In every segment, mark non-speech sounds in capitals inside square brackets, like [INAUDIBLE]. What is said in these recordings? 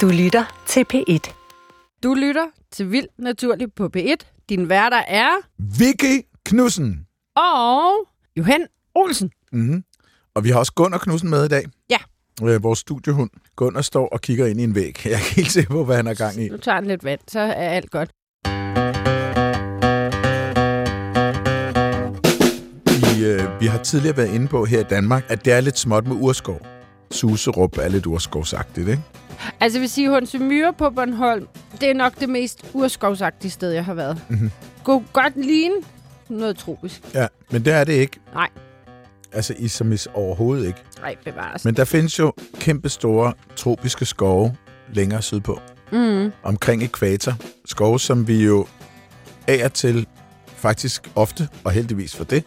Du lytter til P1. Du lytter til Vild Naturligt på P1. Din værter er... Vicky Knudsen. Og Johan Olsen. Mm-hmm. Og vi har også Gunnar Knudsen med i dag. Ja. Øh, vores studiehund. Gunnar står og kigger ind i en væg. Jeg er ikke helt sikker på, hvad han har gang i. Nu tager han lidt vand, så er alt godt. Vi, øh, vi har tidligere været inde på her i Danmark, at det er lidt småt med urskov. Suserup er lidt urskovsagtigt, ikke? Altså, jeg vil sige, Hunse Myre på Bornholm, det er nok det mest urskovsagtige sted, jeg har været. Mhm. God godt ligne noget tropisk. Ja, men det er det ikke. Nej. Altså, i som i overhovedet ikke. Nej, bevares. Men der findes jo kæmpe store tropiske skove længere sydpå. Mm. omkring ekvator. Skove, som vi jo af og til, faktisk ofte, og heldigvis for det,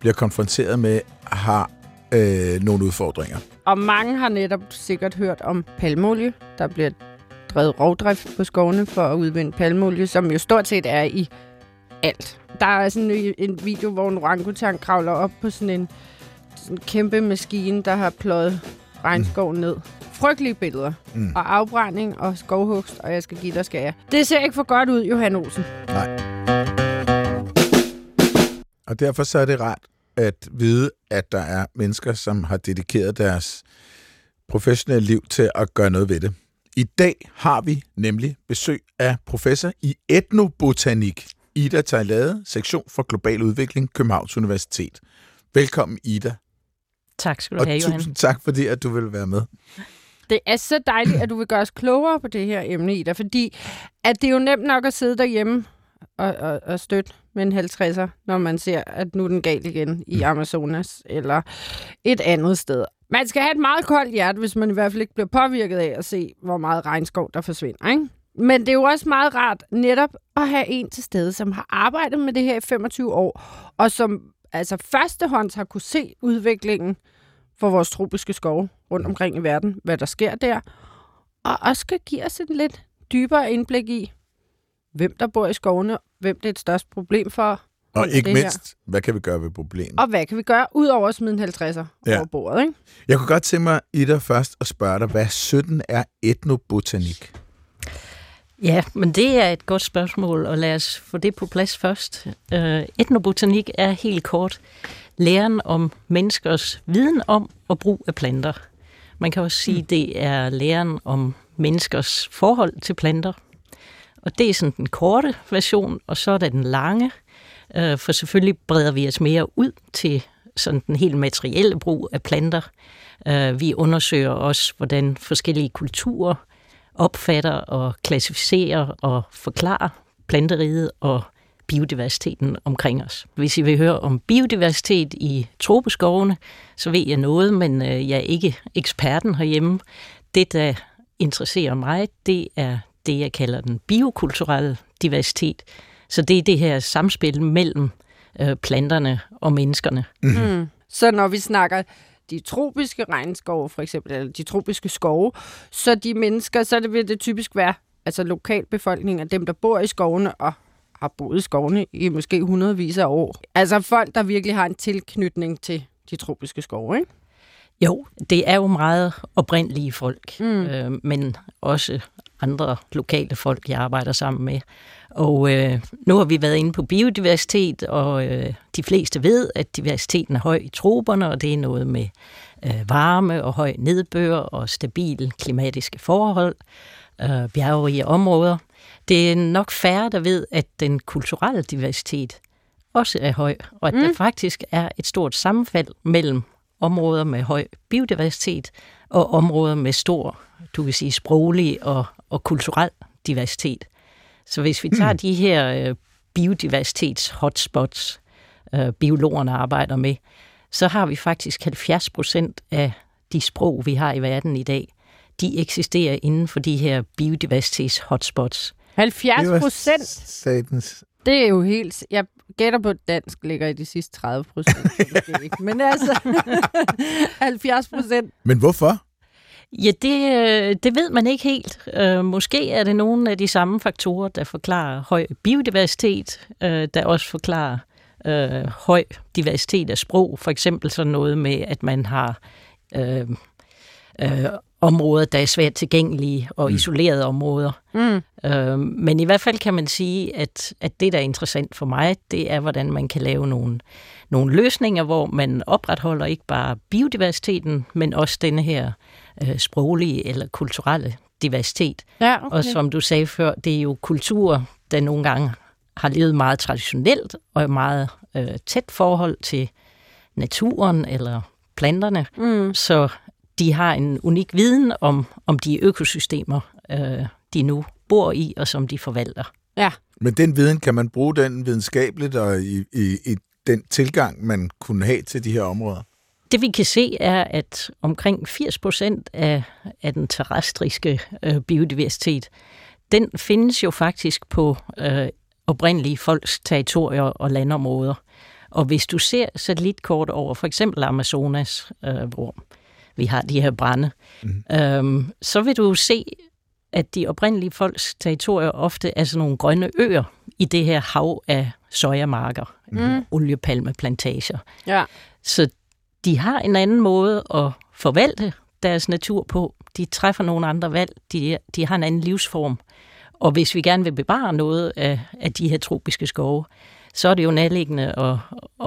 bliver konfronteret med, har øh, nogle udfordringer. Og mange har netop sikkert hørt om palmolie. Der bliver drevet rovdrift på skovene for at udvinde palmolie, som jo stort set er i alt. Der er sådan en- en video, hvor en orangutang kravler op på sådan en sådan en kæmpe maskine, der har pløjet regnskov ned. Frygtelige billeder. Mm. Og afbrænding og skovhugst, og jeg skal give dig skære. Det ser ikke for godt ud, Johan Olsen. Nej. Og derfor så er det rart at vide, at der er mennesker, som har dedikeret deres professionelle liv til at gøre noget ved det. I dag har vi nemlig besøg af professor i etnobotanik, Ida Tejlade, sektion for global udvikling, Københavns Universitet. Velkommen, Ida. Tak skal du Og have, Johan. tusind tak, fordi at du vil være med. Det er så dejligt, at du vil gøre os klogere på det her emne, Ida, fordi at det er jo nemt nok at sidde derhjemme og, og, og støtte med en 50'er, når man ser, at nu er den gal igen i Amazonas eller et andet sted. Man skal have et meget koldt hjerte, hvis man i hvert fald ikke bliver påvirket af at se, hvor meget regnskov der forsvinder. Ikke? Men det er jo også meget rart netop at have en til stede, som har arbejdet med det her i 25 år, og som altså førstehånds har kunne se udviklingen for vores tropiske skove rundt omkring i verden, hvad der sker der, og også skal give os et lidt dybere indblik i, hvem der bor i skovene, hvem det er et størst problem for, Og ikke det her. mindst, hvad kan vi gøre ved problemet? og hvad kan vi gøre, udover at smide en 50'er ja. Ja. over bordet, ikke? Jeg kunne godt tænke mig, Ida, først at spørge dig, hvad 17 er etnobotanik? Ja, men det er et godt spørgsmål, og lad os få det på plads først. Uh, etnobotanik er helt kort læren om menneskers viden om og brug af planter. Man kan også sige, det er læren om menneskers forhold til planter. Og det er sådan den korte version, og så er der den lange, uh, for selvfølgelig breder vi os mere ud til sådan den helt materielle brug af planter. Uh, vi undersøger også, hvordan forskellige kulturer opfatter og klassificerer og forklarer planteriget og biodiversiteten omkring os. Hvis I vil høre om biodiversitet i tropeskovene, så ved jeg noget, men øh, jeg er ikke eksperten herhjemme. Det, der interesserer mig, det er det, jeg kalder den biokulturelle diversitet. Så det er det her samspil mellem øh, planterne og menneskerne. Mm. Så når vi snakker de tropiske regnskove, for eksempel, eller de tropiske skove, så de mennesker, så det vil det typisk være altså lokalbefolkningen, dem, der bor i skovene og har boet i skovene i måske hundredvis af år. Altså folk, der virkelig har en tilknytning til de tropiske skove, ikke? Jo, det er jo meget oprindelige folk, Mm. øh, men også andre lokale folk, jeg arbejder sammen med. Og øh, nu har vi været inde på biodiversitet, og øh, de fleste ved, at diversiteten er høj i troperne, og det er noget med øh, varme og høj nedbør og stabile klimatiske forhold, øh, bjergerige områder. Det er nok færre, der ved, at den kulturelle diversitet også er høj, og at mm. der faktisk er et stort sammenfald mellem områder med høj biodiversitet og områder med stor, du kan sige, sproglig og, og kulturel diversitet. Så hvis vi tager de her øh, biodiversitets-hotspots, øh, biologerne arbejder med, så har vi faktisk 70 procent af de sprog, vi har i verden i dag, de eksisterer inden for de her biodiversitets-hotspots. 70 procent, Satans. det er jo helt... Jeg gætter på, at dansk ligger i de sidste 30 procent. Men altså, [LAUGHS] 70 procent. Men hvorfor? Ja, det, øh, det ved man ikke helt. Øh, Måske er det nogle af de samme faktorer, der forklarer høj biodiversitet, øh, der også forklarer øh, høj diversitet af sprog. For eksempel sådan noget med, at man har øh, øh, områder, der er svært tilgængelige og Mm. isolerede områder. Mm. Øh, men i hvert fald kan man sige, at, at det, der er interessant for mig, det er, hvordan man kan lave nogle, nogle løsninger, hvor man opretholder ikke bare biodiversiteten, men også denne her øh, sproglige eller kulturelle diversitet. Ja, Okay. Og som du sagde før, det er jo kultur, der nogle gange har levet meget traditionelt og er meget øh, tæt forhold til naturen eller planterne, Mm. så de har en unik viden om, om de økosystemer, øh, de nu bor i og som de forvalter. Ja. Men den viden, kan man bruge den videnskabeligt og i, i, i den tilgang, man kunne have til de her områder? Det vi kan se er, at omkring 80 procent af, af den terrestriske øh, biodiversitet, den findes jo faktisk på øh, oprindelige folks territorier og landområder. Og hvis du ser satellitkort over for eksempel Amazonas, øh, hvor vi har de her brænde, mm. øhm, så vil du se, at de oprindelige folks territorier ofte er sådan nogle grønne øer i det her hav af sojamarker, mm. oliepalmeplantager. Ja. Så de har en anden måde at forvalte deres natur på. De træffer nogle andre valg. De, de har en anden livsform. Og hvis vi gerne vil bevare noget af, af de her tropiske skove, så er det jo nærliggende at,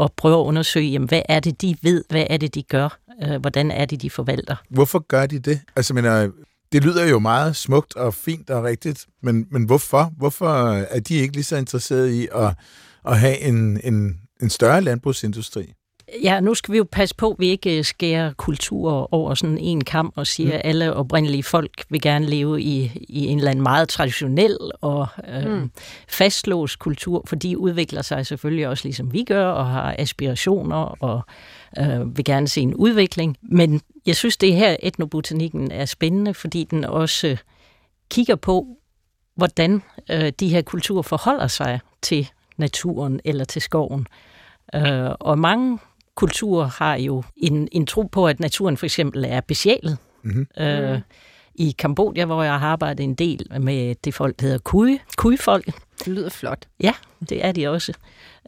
at prøve at undersøge, jamen, hvad er det, de ved, hvad er det, de gør, øh, hvordan er det, de forvalter. Hvorfor gør de det? Altså, men, øh, det lyder jo meget smukt og fint og rigtigt, men, men hvorfor? Hvorfor er de ikke lige så interesserede i at, at have en, en, en større landbrugsindustri? Ja, nu skal vi jo passe på, at vi ikke skærer kultur over sådan en kamp og siger, at alle oprindelige folk vil gerne leve i, i en eller anden meget traditionel og øh, mm. fastlåst kultur, for de udvikler sig selvfølgelig også ligesom vi gør og har aspirationer og øh, vil gerne se en udvikling. Men jeg synes, det her etnobotanikken er spændende, fordi den også øh, kigger på, hvordan øh, de her kulturer forholder sig til naturen eller til skoven. Øh, og mange kulturer har jo en, en tro på, at naturen for eksempel er besjælet. Mm-hmm. Øh, I Kambodja, hvor jeg har arbejdet en del med det folk, der hedder Kui, Kui-folk. Det lyder flot. Ja, det er de også.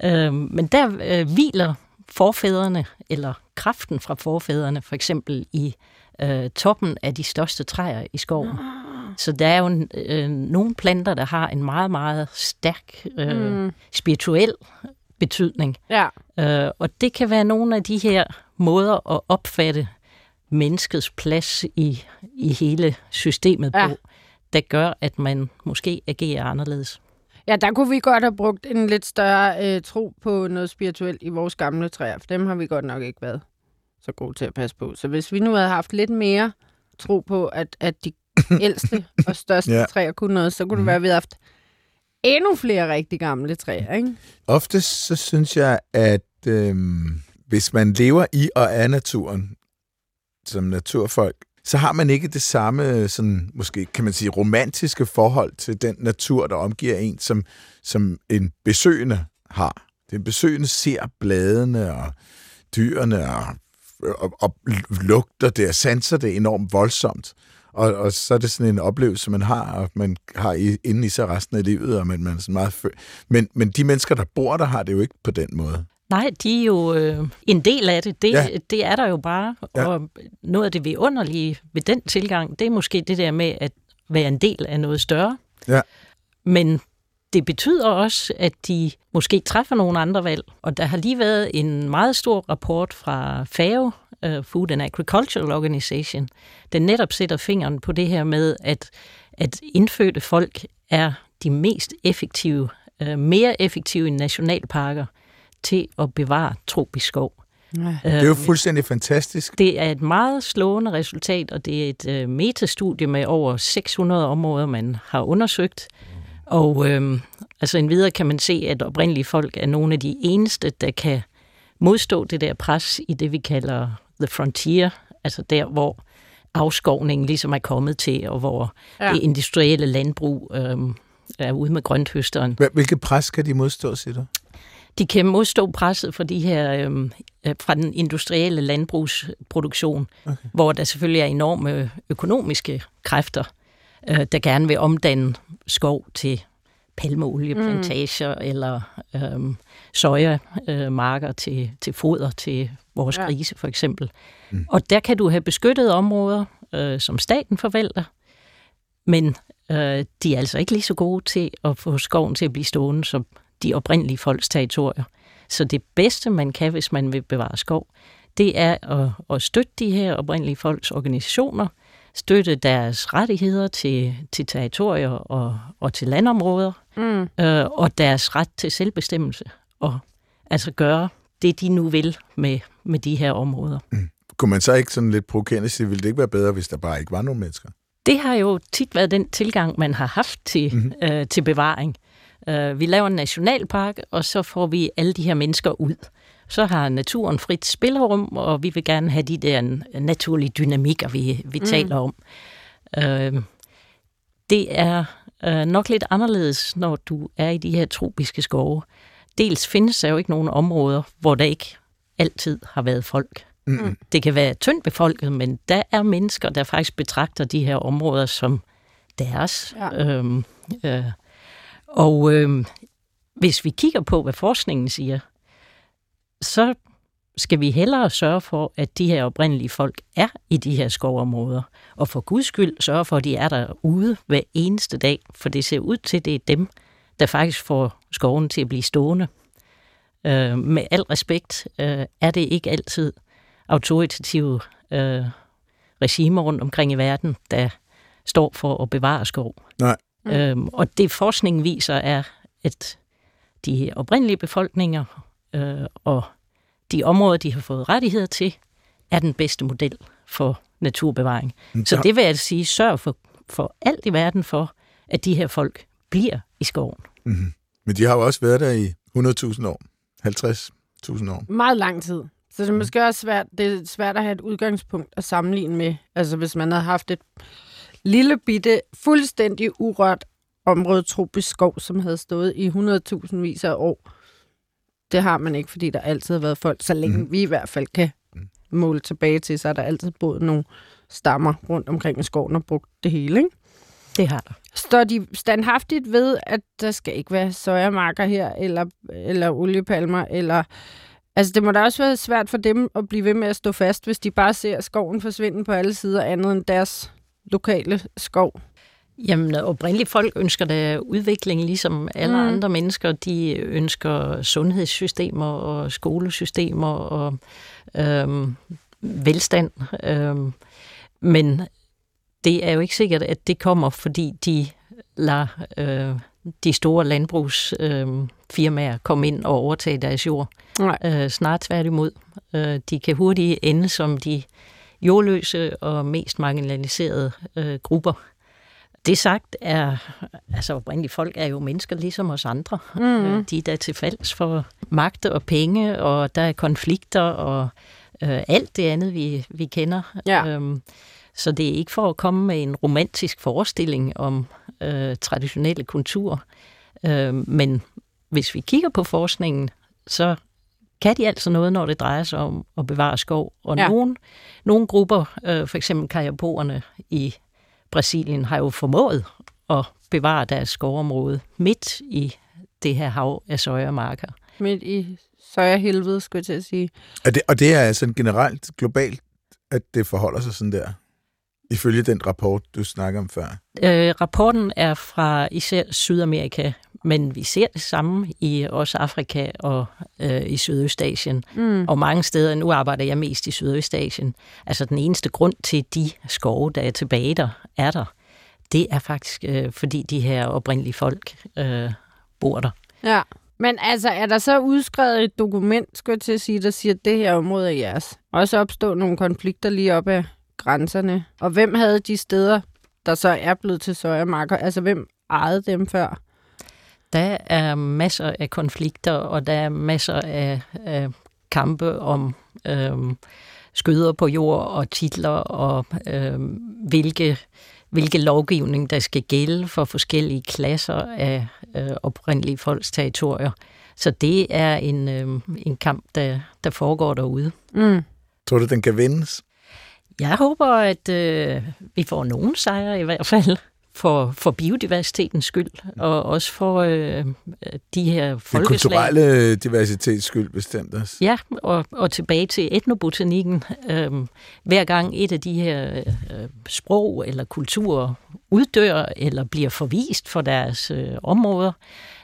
Øh, men der øh, hviler forfædrene, eller kraften fra forfædrene, for eksempel i øh, toppen af de største træer i skoven. Så der er jo øh, nogle planter, der har en meget, meget stærk øh, mm. spirituel betydning. Ja. Øh, og det kan være nogle af de her måder at opfatte menneskets plads i, i hele systemet Ja. på, der gør, at man måske agerer anderledes. Ja, der kunne vi godt have brugt en lidt større øh, tro på noget spirituelt i vores gamle træer, for dem har vi godt nok ikke været så gode til at passe på. Så hvis vi nu havde haft lidt mere tro på, at, at de ældste [LAUGHS] og største Ja. træer kunne noget, så kunne det være, at vi havde haft endnu flere rigtig gamle træer, ikke? Ofte så synes jeg, at øh, hvis man lever i og af naturen som naturfolk, så har man ikke det samme, øh, sådan, måske kan man sige, romantiske forhold til den natur, der omgiver en, som, som en besøgende har. Den besøgende ser bladene og dyrene og, og, og lugter det og sanser det enormt voldsomt. Og, og så er det sådan en oplevelse, man har, og man har i, inde i sig resten af livet, og man, man er sådan meget fø- men, men de mennesker, der bor der, har det jo ikke på den måde. Nej, de er jo øh, en del af det. Det, Ja. det er der jo bare. Ja. Og noget af det vidunderlige ved den tilgang, det er måske det der med at være en del af noget større. Ja. Men det betyder også, at de måske træffer nogle andre valg. Og der har lige været en meget stor rapport fra FAO, uh, Food and Agricultural Organization, der netop sætter fingeren på det her med, at, at indfødte folk er de mest effektive, uh, mere effektive end nationalparker til at bevare tropisk skov. Ja. Det er jo fuldstændig fantastisk. Det er et meget slående resultat, og det er et øh, metastudie med over 600 områder, man har undersøgt. Og øh, altså endvidere kan man se, at oprindelige folk er nogle af de eneste, der kan modstå det der pres i det, vi kalder the frontier, altså der, hvor afskovningen ligesom er kommet til, og hvor Ja. det industrielle landbrug øh, er ude med grønthøsteren. Hvil- Hvilket pres kan de modstå, siger du? De kan modstå presset fra, de her, øhm, øh, fra den industrielle landbrugsproduktion, okay. hvor der selvfølgelig er enorme økonomiske kræfter, øh, der gerne vil omdanne skov til palmeolieplantager mm. eller øhm, sojamarker øh, til, til foder til vores Ja. ja. grise for eksempel. Mm. Og der kan du have beskyttede områder, øh, som staten forvalter, men øh, de er altså ikke lige så gode til at få skoven til at blive stående som de oprindelige folks territorier. Så det bedste, man kan, hvis man vil bevare skov, det er at, at støtte de her oprindelige folks organisationer, støtte deres rettigheder til, til territorier og, og til landområder, Mm. øh, og deres ret til selvbestemmelse, og altså gøre det, de nu vil med, med de her områder. Kunne man så ikke sådan lidt provokerende sige, ville det ikke være bedre, hvis der bare ikke var nogen mennesker? Det har jo tit været den tilgang, man har haft til, mm-hmm. øh, til bevaring. Uh, vi laver en nationalpark, og så får vi alle de her mennesker ud. Så har naturen frit spillerum, og vi vil gerne have de der naturlige dynamikker, vi, vi mm. taler om. Uh, det er uh, nok lidt anderledes, når du er i de her tropiske skove. Dels findes der jo ikke nogen områder, hvor der ikke altid har været folk. Mm. Det kan være tyndt befolket, men der er mennesker, der faktisk betragter de her områder som deres. Ja. Øhm, øh, og øhm, hvis vi kigger på, hvad forskningen siger, så skal vi hellere sørge for, at de her oprindelige folk er i de her skovområder. Og for guds skyld sørge for, at de er derude hver eneste dag, for det ser ud til, at det er dem, der faktisk får skoven til at blive stående. Øh, med al respekt øh, er det ikke altid autoritative øh, regimer rundt omkring i verden, der står for at bevare skov. Nej. Øhm, og det forskningen viser er, at de oprindelige befolkninger øh, og de områder, de har fået rettigheder til, er den bedste model for naturbevaring. Så det vil jeg sige, sørg for, for alt i verden for, at de her folk bliver i skoven. Mm-hmm. Men de har jo også været der i 100.000 år. 50.000 år. Meget lang tid. Så det er måske også svært, det er svært at have et udgangspunkt at sammenligne med. Altså hvis man havde haft et lille bitte, fuldstændig urørt område tropisk skov, som havde stået i 100.000 vis af år. Det har man ikke, fordi der altid har været folk, så længe mm. vi i hvert fald kan måle tilbage til, så har der altid boet nogle stammer rundt omkring i skoven og brugt det hele. Ikke? Det har der. Står de standhaftigt ved, at der skal ikke være sojamarker her, eller, eller oliepalmer, eller... Altså, det må da også være svært for dem at blive ved med at stå fast, hvis de bare ser skoven forsvinde på alle sider, andet end deres lokale skov. Jamen, oprindeligt folk ønsker da udvikling, ligesom alle Mm. andre mennesker. De ønsker sundhedssystemer og skolesystemer og øhm, velstand. Øhm, men det er jo ikke sikkert, at det kommer, fordi de lader øh, de store landbrugsfirmaer øh, firmaer komme ind og overtage deres jord. Nej. Øh, snart tværtimod. Øh, de kan hurtigt ende som de jordløse og mest marginaliserede øh, grupper. Det sagt er, altså oprindelige folk er jo mennesker ligesom os andre. Mm. Øh, De er der til falds for magt og penge, og der er konflikter og øh, alt det andet, vi, vi kender. Ja. Øhm, så det er ikke for at komme med en romantisk forestilling om øh, traditionelle kulturer. Øh, men hvis vi kigger på forskningen, så kan de altså noget, når det drejer sig om at bevare skov. Og Ja. nogle, nogle grupper, øh, for eksempel kajapoerne i Brasilien, har jo formået at bevare deres skovområde midt i det her hav af sojamarker. Midt i sojahelvede, skulle jeg til at sige. Og det, og det er altså generelt globalt, at det forholder sig sådan der, ifølge den rapport, du snakker om før. Øh, rapporten er fra især Sydamerika, men vi ser det samme i også Afrika og øh, i Sydøstasien. Mm. Og mange steder, nu arbejder jeg mest i Sydøstasien, altså den eneste grund til de skove, der er tilbage der, er der, det er faktisk, øh, fordi de her oprindelige folk øh, bor der. Ja. Men altså, er der så udskrevet et dokument, skulle jeg til at sige, der siger, at det her område er jeres? Også opstå nogle konflikter lige op ad grænserne. Og hvem havde de steder, der så er blevet til sojamarker? Altså, hvem ejede dem før? Der er masser af konflikter, og der er masser af, af kampe om øh, skøder på jord og titler, og øh, hvilke, hvilke lovgivning, der skal gælde for forskellige klasser af øh, oprindelige folks territorier. Så det er en, øh, en kamp, der, der foregår derude. Mm. Tror du, den kan vindes? Jeg håber, at øh, vi får nogen sejre i hvert fald, for, for biodiversitetens skyld, og også for øh, de her Den folkeslag. kulturelle diversitets skyld bestemt også. Ja, og, og tilbage til etnobotanikken. Øhm, hver gang et af de her øh, sprog eller kulturer uddør eller bliver forvist for deres øh, områder,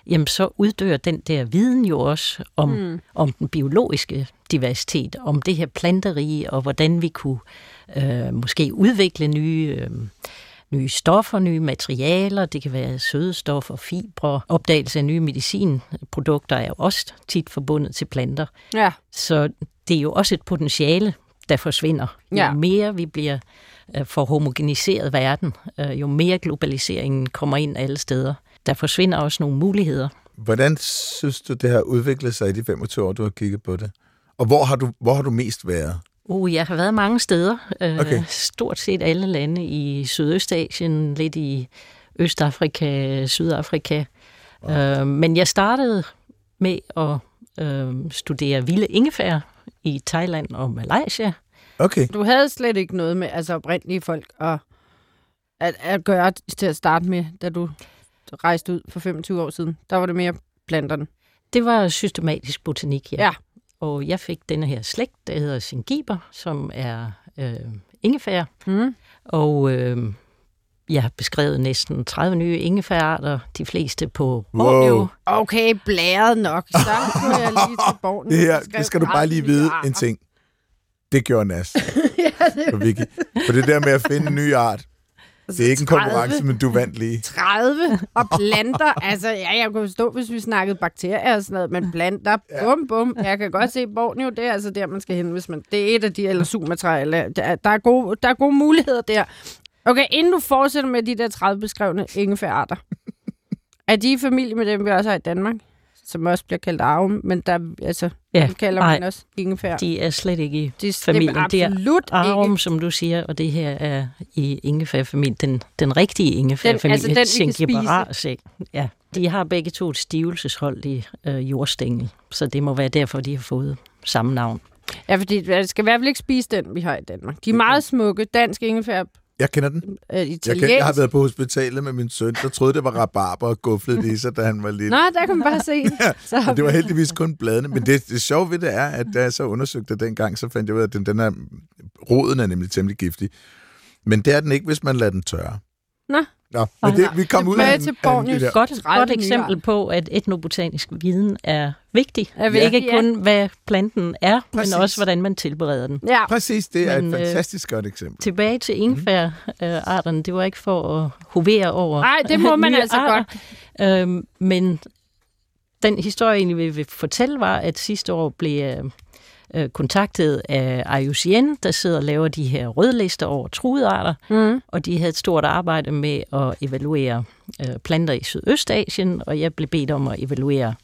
jamen så uddør den der viden jo også om, mm. om den biologiske diversitet, om det her planterige, og hvordan vi kunne øh, måske udvikle nye... Øh, nye stoffer, nye materialer, det kan være sødestoffer, fibre, opdagelse af nye medicinprodukter er jo også tit forbundet til planter. Ja. Så det er jo også et potentiale, der forsvinder. Jo Ja. mere vi bliver øh, for homogeniseret verden, øh, jo mere globaliseringen kommer ind alle steder. Der forsvinder også nogle muligheder. Hvordan synes du, det har udviklet sig i de 25 år, du har kigget på det? Og hvor har du, hvor har du mest været? Uh, jeg har været mange steder. Øh, Okay. Stort set alle lande i Sydøstasien, lidt i Østafrika, Sydafrika. Wow. Øh, men jeg startede med at øh, studere vilde ingefær i Thailand og Malaysia. Okay. Du havde slet ikke noget med altså oprindelige folk at, at, at gøre til at starte med, da du rejste ud for 25 år siden. Der var det mere planterne. Det var systematisk botanik, ja. Ja. Og jeg fik denne her slægt, der hedder Singiber, som er øh, ingefær. Mm. Og øh, jeg har beskrevet næsten 30 nye ingefærarter, de fleste på Wow. Borneo. Okay, blæret nok. Så kunne jeg lige til Borgen. Det her, det skal du bare lige vide en ting. Det gjorde Nas [LAUGHS] på Wiki. For det der med at finde en ny art, det er ikke en konkurrence, men du vandt lige. 30 [LAUGHS] og planter. altså, ja, jeg kunne forstå, hvis vi snakkede bakterier og sådan noget, men planter, bum, bum. Jeg kan godt se, Borneo, det er altså der, man skal hen, hvis man... Det er et af de, eller Sumatra, eller, der, der, er gode, der er gode muligheder der. Okay, inden du fortsætter med de der 30 beskrevne ingefærarter, [LAUGHS] er de i familie med dem, vi også har i Danmark? Som også bliver kaldt arven, men der, altså, Ja, ja, kalder nej. man også ingefær. De er slet ikke i det, familien. Det er absolut Arum, ikke. som du siger, og det her er i ingefærfamilien, den, den rigtige ingefærfamilie, altså den, vi kan Zingiberacea. Ja, de har begge to et stivelsesholdig øh, jordstængel, så det må være derfor, de har fået samme navn. Ja, fordi det skal i hvert fald ikke spise den, vi har i Danmark. De er meget smukke. Dansk ingefær, Jeg kender den. øh, Jeg, italiensk. kan, jeg har været på hospitalet med min søn, der troede, det var rabarber og guflede det i sig, da han var lille. Nå, der kan man bare se. [LAUGHS] Så, Men det var heldigvis kun bladene. Men det, det sjove ved det er, at da jeg så undersøgte det dengang, så fandt jeg ud af, at den, den er, roden er nemlig temmelig giftig. Men det er den ikke, hvis man lader den tørre. Nå. Nå, men det, vi kom ud af til af en, Borneo. det der. Godt, 30 godt eksempel på, at etnobotanisk viden er vigtig. Er vigtig, Ikke ja. kun, hvad planten er, Præcis. men også, hvordan man tilbereder den. ja, Præcis, det er Men, et øh, fantastisk godt eksempel. Tilbage til ingefærarterne, det var ikke for at hovere over Nej, det må man altså arter. Øhm, men den historie, jeg egentlig vil, fortælle, var, at sidste år blev jeg øh, kontaktet af IUCN, der sidder og laver de her rødlister over truede arter, mm. og de havde et stort arbejde med at evaluere øh, planter i Sydøstasien, og jeg blev bedt om at evaluere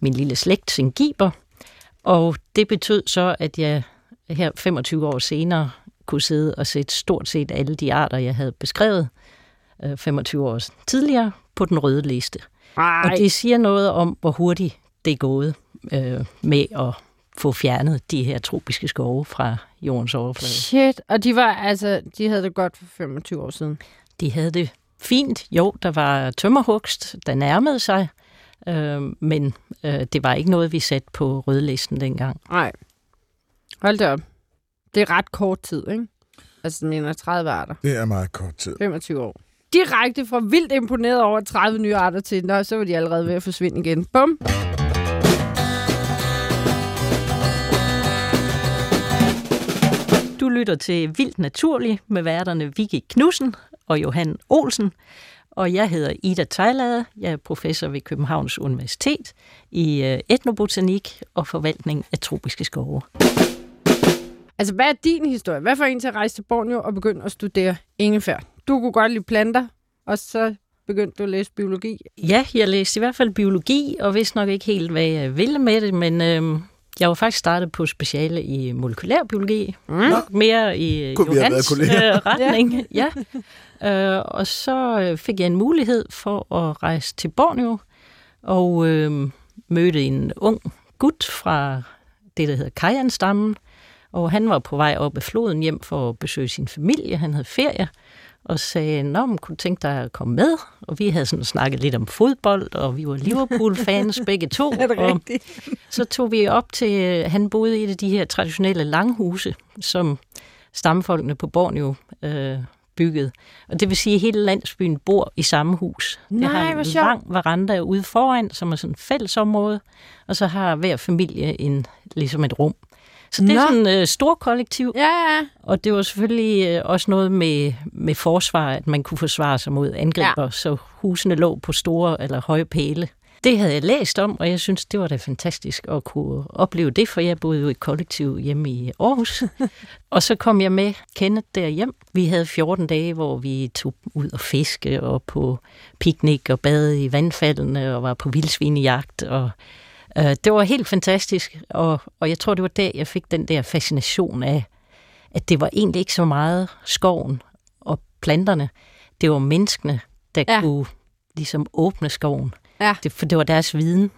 min lille slægt, Singiber. Og det betød så, at jeg her 25 år senere kunne sidde og sætte stort set alle de arter, jeg havde beskrevet øh, 25 år tidligere, på den røde liste. Ej, Og det siger noget om, hvor hurtigt det er gået øh, med at få fjernet de her tropiske skove fra jordens overflade. shit. Og de var altså, de havde det godt for 25 år siden. De havde det fint. Jo, der var tømmerhugst, der nærmede sig, øh, men øh, det var ikke noget, vi satte på rødlisten dengang. Nej. Hold da op. Det er ret kort tid, ikke? Altså, jeg mener 30 arter. Det er meget kort tid. 25 år. Direkte fra vildt imponeret over 30 nye arter til, nå, så var de allerede ved at forsvinde igen. Bum. Du lytter til Vildt Naturlig med værterne Vicky Knudsen og Johan Olsen. Og jeg hedder Ida Tejlade. Jeg er professor ved Københavns Universitet i øh, etnobotanik og forvaltning af tropiske skove. Altså, hvad er din historie? Hvad får en til at rejse til Borneo og begynde at studere ingefær? Du kunne godt lide planter, og så begyndte du at læse biologi. Ja, jeg læste i hvert fald biologi, og vidste nok ikke helt, hvad jeg ville med det, men øh, jeg var faktisk startet på speciale i molekylærbiologi. Mm. Nok mere i Kunne Johans øh, [LAUGHS] retning. ja. Øh, og så øh, fik jeg en mulighed for at rejse til Borneo, og øh, mødte en ung gut fra det, der hedder Kajan-stammen, og han var på vej op ad floden hjem for at besøge sin familie. Han havde ferie, og sagde, Nå, man kunne tænke dig at komme med. Og vi havde sådan snakket lidt om fodbold, og vi var Liverpool-fans [LAUGHS] begge to. Er det og rigtigt? så tog vi op til, han boede i et af de her traditionelle langhuse, som stammefolkene på Borneo øh, byggede. Og det vil sige, at hele landsbyen bor i samme hus. Nej, det har en sjovt. lang veranda ude foran, som er sådan et fællesområde, og så har hver familie en, ligesom et rum. Så det er Nå. sådan et øh, stort kollektiv, Ja, ja. og det var selvfølgelig øh, også noget med, med forsvar, at man kunne forsvare sig mod angriber, ja. så husene lå på store eller høje pæle. Det havde jeg læst om, og jeg synes, det var da fantastisk at kunne opleve det, for jeg boede jo i et kollektiv hjemme i Aarhus. [LAUGHS] og så kom jeg med Kenneth derhjem. Vi havde 14 dage, hvor vi tog ud og fiske og på piknik og bade i vandfaldene og var på vildsvinejagt. Og, øh, det var helt fantastisk, og, og jeg tror, det var der, jeg fik den der fascination af, at det var egentlig ikke så meget skoven og planterne. Det var menneskene, der Ja. kunne ligesom åbne skoven. Ja. Det, for det var deres viden,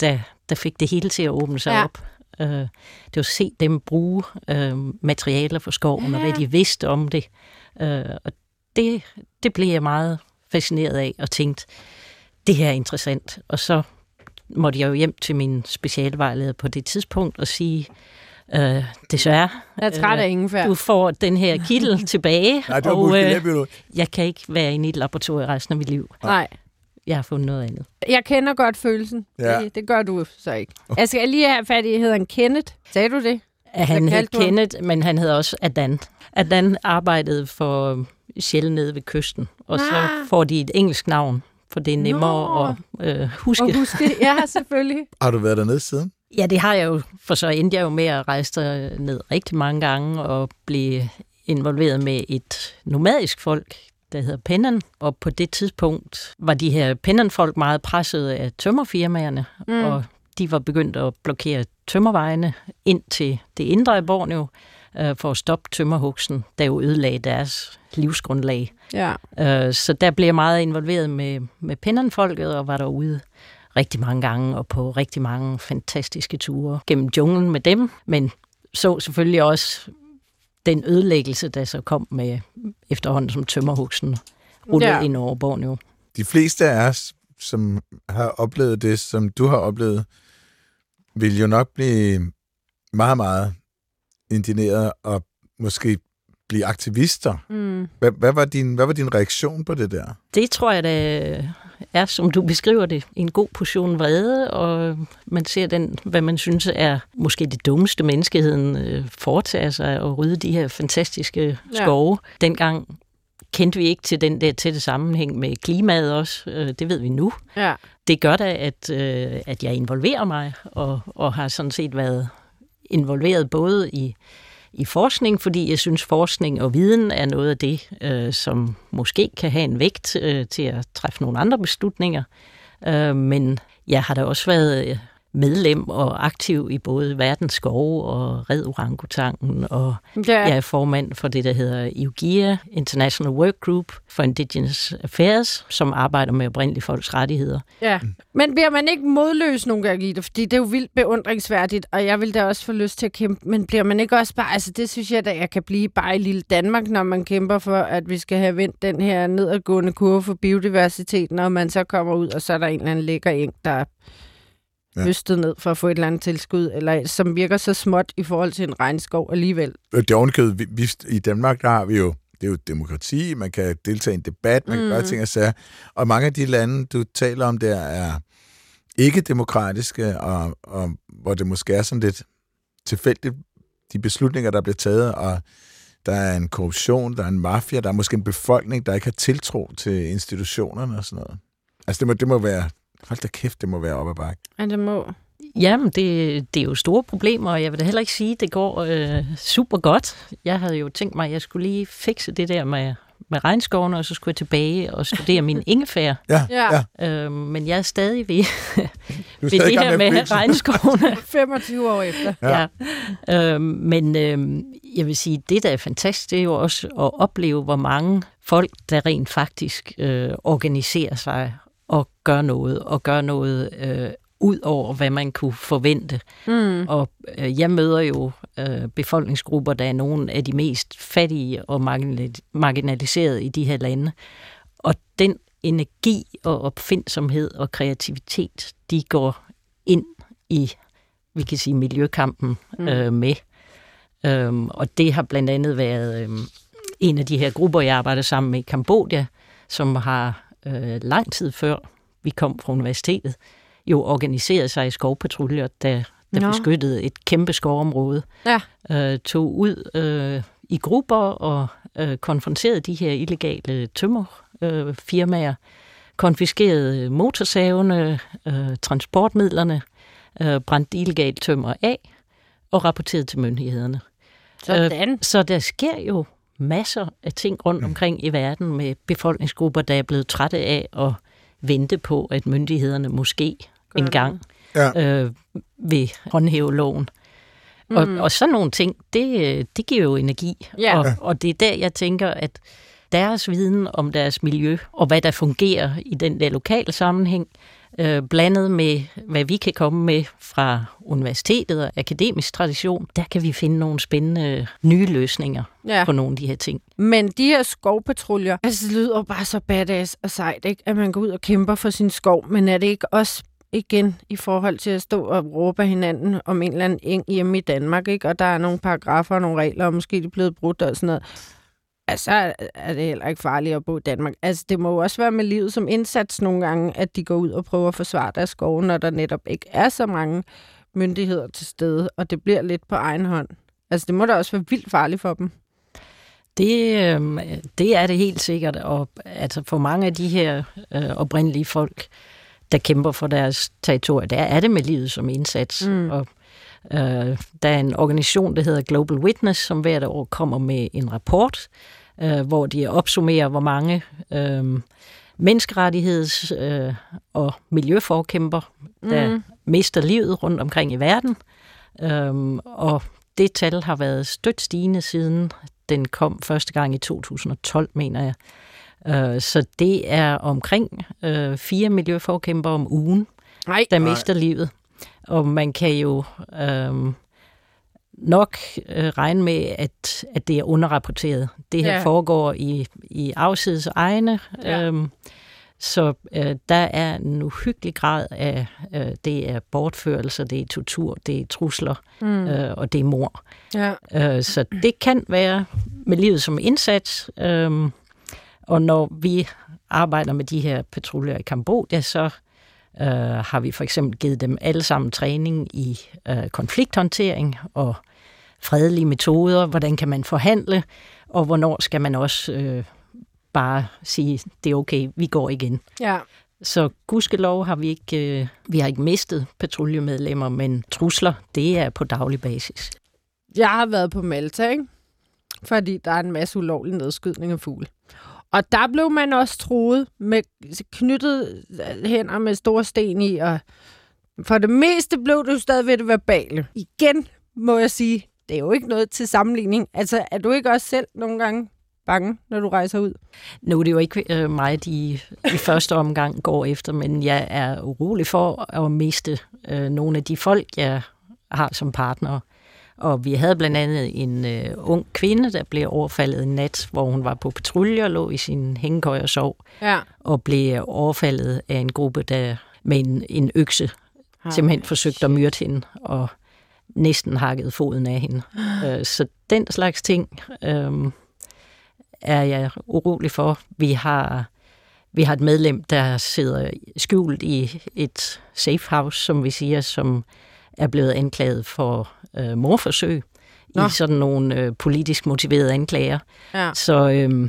der, der fik det hele til at åbne sig Ja. op. Uh, det var at se dem bruge uh, materialer for skoven, ja. og hvad de vidste om det. Uh, og det, det blev jeg meget fascineret af, og tænkte, det her er interessant. Og så måtte jeg jo hjem til min specialvejleder på det tidspunkt og sige, uh, desværre, Jeg er træt af Øh, ingefær. du får den her kittel [LAUGHS] tilbage, Nej, det og øh, jeg kan ikke være inde i et laboratorium resten af mit liv. Nej. Jeg har fundet noget andet. Jeg kender godt følelsen. Ja. Det, det gør du så ikke. Jeg skal lige have fat i, hedder han Kenneth? Sagde du det? Han hed kaldte du ham? Kenneth, men han hed også Adan. Adan arbejdede for Shell nede ved kysten, og så Ah. får de et engelsk navn, for det er nemmere Nå. at øh, huske. Og husk det. Ja, selvfølgelig. Har du været dernede siden? Ja, det har jeg jo, for så endte jeg jo med at rejse ned rigtig mange gange og blive involveret med et nomadisk folk, der hedder Pennan. Og på det tidspunkt var de her Pennan-folk meget presset af tømmerfirmaerne, Mm. mm. og de var begyndt at blokere tømmervejene ind til det indre af Borneo øh, for at stoppe tømmerhugsen, der jo ødelagde deres livsgrundlag. Ja. Øh, så der blev jeg meget involveret med, med Pennan-folket og var derude rigtig mange gange og på rigtig mange fantastiske ture gennem junglen med dem, men så selvfølgelig også den ødelæggelse, der så kom med efterhånden som tømmerhugsen rullede Ja. ja. ind over Borneo. De fleste af os, som har oplevet det, som du har oplevet, vil jo nok blive meget, meget indineret og måske blive aktivister. Mm. Hvad, hvad, var din, hvad var din reaktion på det der? Det tror jeg, da er, som du beskriver det, en god portion vrede, og man ser den, hvad man synes er måske det dummeste menneskeheden øh, foretager sig, at rydde de her fantastiske Ja. skove. Dengang kendte vi ikke til den der tætte sammenhæng med klimaet også, øh, det ved vi nu. Ja. Det gør da, at, øh, at jeg involverer mig, og, og har sådan set været involveret både i i forskning, fordi jeg synes, forskning og viden er noget af det, øh, som måske kan have en vægt øh, til at træffe nogle andre beslutninger. Øh, men jeg har da også været øh, medlem og aktiv i både Verdens Skove og Red Orangutangen, og Ja. jeg er formand for det, der hedder IUGIA, International Work Group for Indigenous Affairs, som arbejder med oprindelige folks rettigheder. ja. Men bliver man ikke modløs nogle gange i det? Fordi det er jo vildt beundringsværdigt, og jeg vil da også få lyst til at kæmpe. Men bliver man ikke også bare... Altså, det synes jeg da, jeg kan blive bare i lille Danmark, når man kæmper for, at vi skal have vendt den her nedadgående kurve for biodiversiteten, og man så kommer ud, og så er der en eller anden lækker eng, der er Ja. høstet ned for at få et eller andet tilskud, eller som virker så småt i forhold til en regnskov alligevel. Øh, Det er ovenikøbet, vi, vi, i Danmark der har vi jo, det er jo demokrati, man kan deltage i en debat, man kan Mm. gøre ting og sager. Og mange af de lande, du taler om der, er ikke demokratiske, og, og hvor det måske er sådan lidt tilfældigt, de beslutninger, der bliver taget, og der er en korruption, der er en mafia, der er måske en befolkning, der ikke har tiltro til institutionerne og sådan noget. Altså det må, det må være, hold da kæft, det må være op ad bakke. Ja, det må. Jamen, det, det er jo store problemer, og jeg vil da heller ikke sige, at det går øh, super godt. Jeg havde jo tænkt mig, at jeg skulle lige fikse det der med, med regnskovene, og så skulle jeg tilbage og studere min [LAUGHS] ingefær. Ja, Ja. Øh, men jeg er stadig ved, Du er ved stadig det her med med fikse. regnskovene. [LAUGHS] 25 år efter. Ja. Ja. Øhm, men øhm, jeg vil sige, det der er fantastisk, det er jo også at opleve, hvor mange folk, der rent faktisk øh, organiserer sig og gør noget, og gør noget øh, ud over, hvad man kunne forvente. Mm. Og øh, jeg møder jo øh, befolkningsgrupper, der er nogle af de mest fattige og marginal- marginaliserede i de her lande. Og den energi og opfindsomhed og kreativitet, de går ind i, vi kan sige, miljøkampen Mm. øh, med. Øhm, og det har blandt andet været øhm, en af de her grupper, jeg arbejder sammen med i Kambodja, som har øh, lang tid før vi kom fra universitetet, jo organiseret sig i skovpatruljer, der, der Nå. beskyttede et kæmpe skovområde. Ja. Øh, tog ud øh, i grupper og øh, konfronterede de her illegale tømmerfirmaer, øh, firmaer, konfiskerede motorsavene, øh, transportmidlerne, øh, brændte illegalt tømmer af og rapporterede til myndighederne. Sådan. Så der sker jo masser af ting rundt omkring i verden med befolkningsgrupper, der er blevet trætte af at vente på, at myndighederne måske Gør en gang Ja. øh, vil håndhæve loven. Mm. Og, og sådan nogle ting, det, det giver jo energi. Ja. Og, og det er der, jeg tænker, at deres viden om deres miljø, og hvad der fungerer i den der lokale sammenhæng, øh, blandet med, hvad vi kan komme med fra universitetet og akademisk tradition, der kan vi finde nogle spændende nye løsninger Ja. på nogle af de her ting. Men de her skovpatruljer, altså det lyder bare så badass og sejt, ikke? at man går ud og kæmper for sin skov, men er det ikke også igen i forhold til at stå og råbe hinanden om en eller anden eng hjemme i Danmark, ikke? og der er nogle paragrafer og nogle regler, og måske de er blevet brudt og sådan noget. Altså, er det heller ikke farligt at bo i Danmark. Altså, det må jo også være med livet som indsats nogle gange, at de går ud og prøver at forsvare deres skove, når der netop ikke er så mange myndigheder til stede, og det bliver lidt på egen hånd. Altså, det må da også være vildt farligt for dem. Det, øh, det er det helt sikkert, og altså for mange af de her øh, oprindelige folk, der kæmper for deres territorie, der er det med livet som indsats. Mm. Og, øh, der er en organisation, der hedder Global Witness, som hvert år kommer med en rapport, øh, hvor de opsummerer, hvor mange øh, menneskerettigheds- øh, og miljøforkæmper, der Mm. mister livet rundt omkring i verden. Øhm, og det tal har været stødt stigende siden den kom første gang i 2012, mener jeg. Øh, så det er omkring øh, fire miljøforkæmper om ugen, Nej, der Nej. mister livet. Og man kan jo øh, nok øh, regne med, at, at det er underrapporteret. Det her Ja. foregår i, i afsides egne. Ja. Øhm, så øh, der er en uhyggelig grad af, øh, det er bortførelser, det er tortur, det er trusler, Mm. øh, og det er mor. Ja. Øh, så det kan være med livet som indsats. Øh, og når vi arbejder med de her patruljer i Kambodja, så øh, har vi for eksempel givet dem alle sammen træning i øh, konflikthåndtering og fredelige metoder. Hvordan kan man forhandle, og hvornår skal man også øh, bare sige, det er okay, vi går igen. ja. Så gudskelov har vi ikke, øh, vi har ikke mistet patruljemedlemmer, men trusler, det er på daglig basis. Jeg har været på Malta, ikke? Fordi der er en masse ulovlig nedskydning af fugle. Og der blev man også troet med knyttet hænder med store sten i, og for det meste blev det jo stadig ved det verbale. Igen må jeg sige, det er jo ikke noget til sammenligning. Altså, er du ikke også selv nogle gange bange, når du rejser ud? Nu er det jo ikke øh, mig, de i første omgang går efter, men jeg er urolig for at miste øh, nogle af de folk, jeg har som partner. Og vi havde blandt andet en øh, ung kvinde, der blev overfaldet en nat, hvor hun var på patrulje og lå i sin hængekøj og sov, Ja. og blev overfaldet af en gruppe, der med en, en økse simpelthen forsøgte at myrde hende, og næsten hakket foden af hende. Øh, Så den slags ting øh, er jeg urolig for. Vi har, vi har et medlem, der sidder skjult i et safe house, som vi siger, som er blevet anklaget for øh, morforsøg Nå. i sådan nogle øh, politisk motiverede anklager. Ja. Så øh,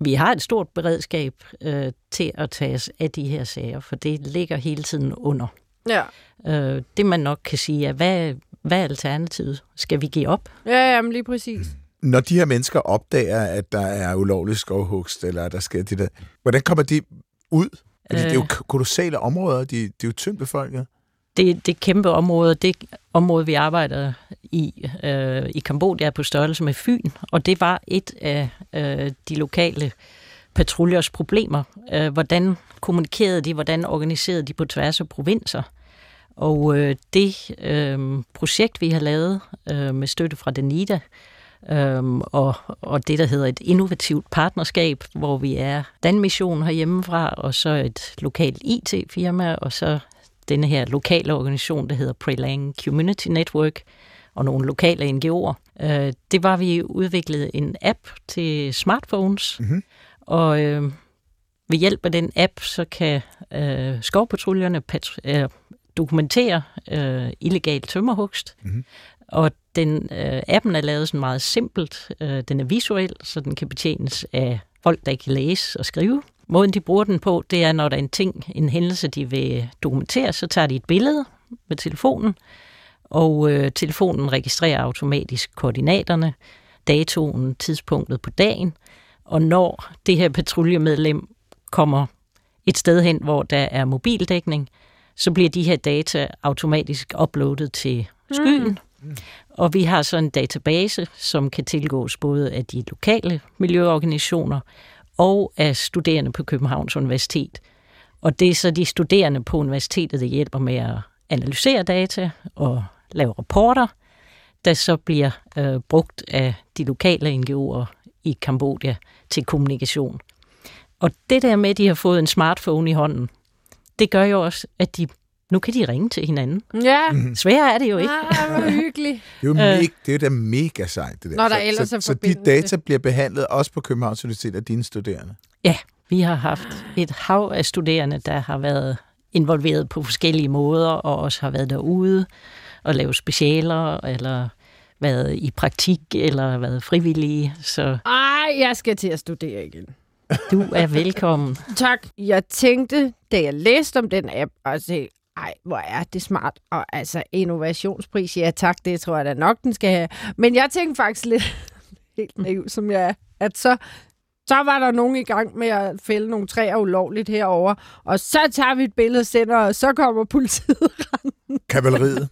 vi har et stort beredskab øh, til at tage os af de her sager, for det ligger hele tiden under. Ja. Øh, det man nok kan sige er, hvad, hvad er alternativet? Skal vi give op? Ja, jamen lige præcis. Når de her mennesker opdager, at der er ulovlig skovhugst, eller at der sker det der, hvordan kommer de ud? Fordi det er jo Øh. kolossale områder, de, de er jo tyndt befolket. Det, det kæmpe område, det område, vi arbejder i øh, i Kambodja, er på størrelse med Fyn, og det var et af øh, de lokale patruljers problemer. Øh, hvordan kommunikerede de, hvordan organiserede de på tværs af provinser? Og øh, det øh, projekt, vi har lavet øh, med støtte fra Danida, øhm, og, og det, der hedder et innovativt partnerskab, hvor vi er Danmission herhjemmefra, og så et lokalt IT-firma, og så denne her lokale organisation, der hedder Prelang Community Network, og nogle lokale NGO'er. Øh, det var, vi udviklede en app til smartphones, Mhm og øh, ved hjælp af den app, så kan øh, skovpatruljerne patru- øh, dokumentere øh, illegal tømmerhugst. Mhm. Og den øh, appen er lavet sådan meget simpelt. Øh, den er visuel, så den kan betjenes af folk, der ikke kan læse og skrive. Måden, de bruger den på, det er, når der er en ting, en hændelse, de vil dokumentere, så tager de et billede med telefonen, og øh, telefonen registrerer automatisk koordinaterne, datoen, tidspunktet på dagen, og når det her patruljemedlem kommer et sted hen, hvor der er mobildækning, så bliver de her data automatisk uploadet til skyen. Mm. Og vi har så en database, som kan tilgås både af de lokale miljøorganisationer og af studerende på Københavns Universitet. Og det er så de studerende på universitetet, der hjælper med at analysere data og lave rapporter, der så bliver øh, brugt af de lokale NGO'er i Kambodja til kommunikation. Og det der med, at de har fået en smartphone i hånden, det gør jo også, at de nu kan de ringe til hinanden. Ja. Sværere er det jo ikke. Ah, hvor hyggeligt. [LAUGHS] Det er jo, Øh. mega, det er jo da mega sejt, det der. Når der så, ellers så, er så de data bliver behandlet også på Københavns Universitet af dine studerende? Ja, vi har haft et hav af studerende, der har været involveret på forskellige måder, og også har været derude og lavet specialer, eller været i praktik, eller været frivillige. Så Ej, jeg skal til at studere igen. du er velkommen. [LAUGHS] Tak. Jeg tænkte, da jeg læste om den app, og sagde, ej, hvor er det smart. Og altså, innovationspris, ja tak, det tror jeg da nok, den skal have. Men jeg tænkte faktisk lidt, [LAUGHS] helt naiv som jeg er, at så, så var der nogen i gang med at fælde nogle træer ulovligt herover, og så tager vi et billede og sender, og så kommer politiet [LAUGHS] Kavaleriet?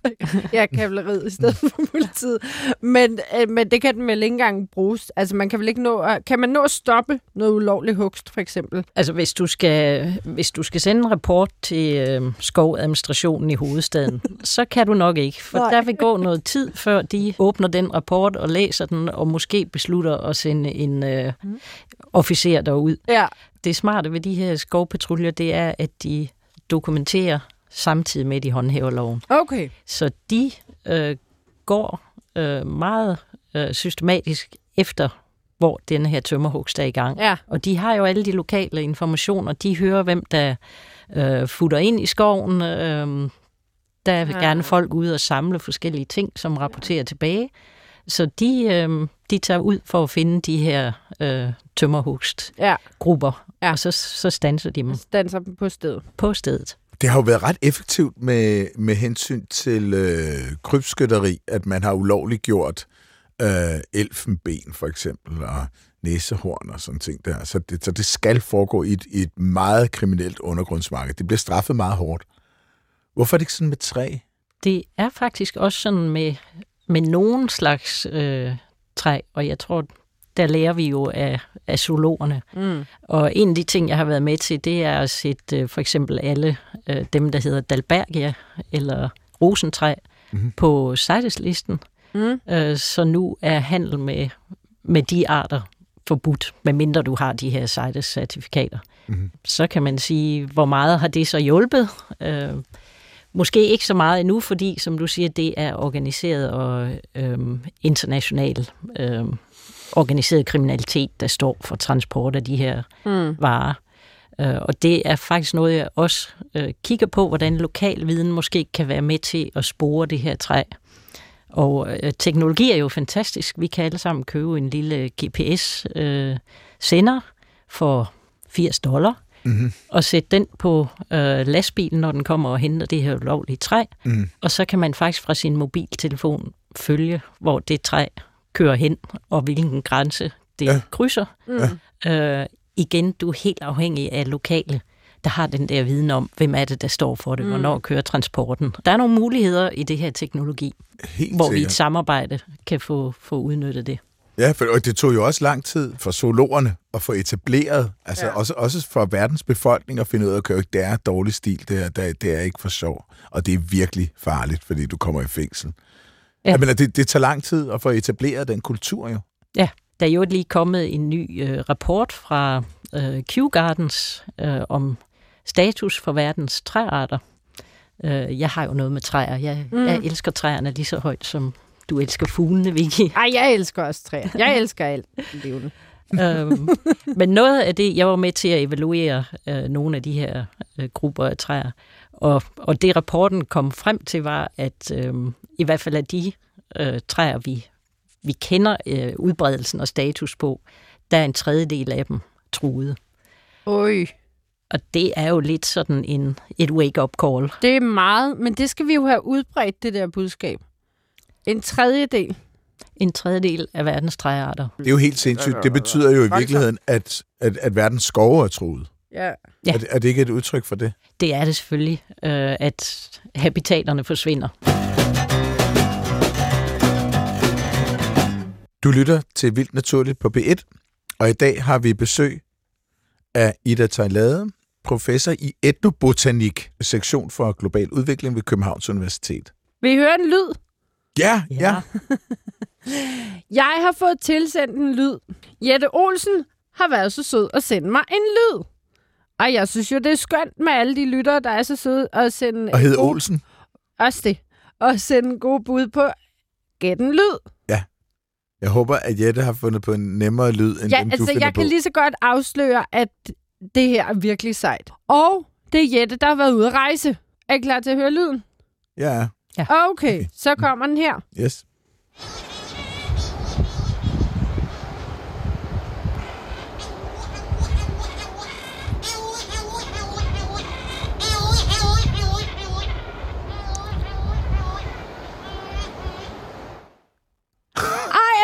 ja, kavaleriet i stedet for politiet. Men, øh, men det kan den vel ikke engang bruges. Altså, man kan vel ikke nå at, kan man nå at stoppe noget ulovlig hugst, for eksempel? Altså, hvis du skal, hvis du skal sende en rapport til øh, skovadministrationen i hovedstaden, så kan du nok ikke, for Nej. der vil gå noget tid, før de åbner den rapport og læser den, og måske beslutter at sende en øh, officer derud. Ja. Det smarte ved de her skovpatruljer, det er, at de dokumenterer samtidig med, at de håndhæver loven. Okay. Så de øh, går øh, meget øh, systematisk efter, hvor den her tømmerhugst er i gang. Ja. Og de har jo alle de lokale informationer. De hører, hvem der øh, futter ind i skoven. Øh, der vil Ah. gerne folk ud og samle forskellige ting, som rapporterer tilbage. Så de, øh, de tager ud for at finde de her øh, tømmerhugstgrupper, Ja. Ja. og så, så stanser de dem Standser dem på stedet. på stedet. Det har jo været ret effektivt med, med hensyn til øh, krybskytteri, at man har ulovligt gjort øh, elfenben for eksempel, og næsehorn og sådan ting der. Så det, så det skal foregå i et, i et meget kriminelt undergrundsmarked. Det bliver straffet meget hårdt. Hvorfor er det ikke sådan med træ? Det er faktisk også sådan med, med nogen slags øh, træ, og jeg tror, der lærer vi jo af, af zoologerne. Mm. Og en af de ting, jeg har været med til, det er at sætte øh, for eksempel alle øh, dem, der hedder Dalbergia eller rosentræ Mhm. mm-hmm. på CITES-listen. Mm. Øh, så nu er handel med, med de arter forbudt, medmindre du har de her CITES-certifikater. Mhm. Så kan man sige, hvor meget har det så hjulpet? Øh, måske ikke så meget endnu, fordi, som du siger, det er organiseret og øh, international øh, organiseret kriminalitet, der står for transport af de her Mm. varer. Øh, Og det er faktisk noget, jeg også øh, kigger på, hvordan lokal viden måske kan være med til at spore det her træ. Og øh, teknologi er jo fantastisk. Vi kan alle sammen købe en lille GPS-sender for 80 dollar, Mm-hmm. og sætte den på øh, lastbilen, når den kommer og henter det her ulovlige træ. Mm. Og så kan man faktisk fra sin mobiltelefon følge, hvor det træ kører hen, og hvilken grænse det ja. krydser. Mm. Øh, igen, du er helt afhængig af lokale, der har den der viden om, hvem er det, der står for det, Mm. hvornår kører transporten. Der er nogle muligheder i det her teknologi, Helt hvor vi i sikkert. et samarbejde kan få, få udnyttet det. Ja, for og det tog jo også lang tid for zoologerne at få etableret, altså Ja. også, også for verdens befolkning at finde ud af, at det er dårlig stil, det, er, det, er, det er ikke for sjov, og det er virkelig farligt, fordi du kommer i fængsel. Ja. Jeg mener, det, det tager lang tid at få etableret den kultur jo. Ja, der er jo lige kommet en ny øh, rapport fra øh, Kew Gardens øh, om status for verdens træarter. Øh, jeg har jo noget med træer. Jeg, Mm. jeg elsker træerne lige så højt, som du elsker fuglene, Vicky. [LAUGHS] Ej, jeg elsker også træer. Jeg elsker alt levende. øhm, men noget af det, jeg var med til at evaluere øh, nogle af de her øh, grupper af træer, og, og det rapporten kom frem til var, at øh, i hvert fald af de øh, træer, vi, vi kender øh, udbredelsen og status på, der er en tredjedel af dem truet. Oj, Og det er jo lidt sådan en, et wake-up call. det er meget, men det skal vi jo have udbredt, det der budskab. En tredjedel. En tredjedel af verdens træarter. Det er jo helt sindssygt. Det betyder jo i virkeligheden, at, at, at verdens skove er truet. Ja. Ja. Er, det- er det ikke et udtryk for det? Det er det selvfølgelig, øh, at habitaterne forsvinder. Du lytter til Vildt Naturligt på B1, og i dag har vi besøg af Ida Tejlade, professor i etnobotanik, sektion for global udvikling ved Københavns Universitet. Vil I høre en lyd? Ja, ja. ja. [LAUGHS] Jeg har fået tilsendt en lyd. Jette Olsen har været så sød at sende mig en lyd. Og jeg synes jo, det er skønt med alle de lyttere, der er så søde at sende... Og hedder gode- Olsen. Også det. Og sende gode bud på Gæt en lyd. Jeg håber, at Jette har fundet på en nemmere lyd, end Ja, den, du altså finder jeg på. kan lige så godt afsløre, at det her er virkelig sejt. Og det er Jette, der har været ude at rejse. Er I klar til at høre lyden? Ja, Okay, så kommer den her. yes.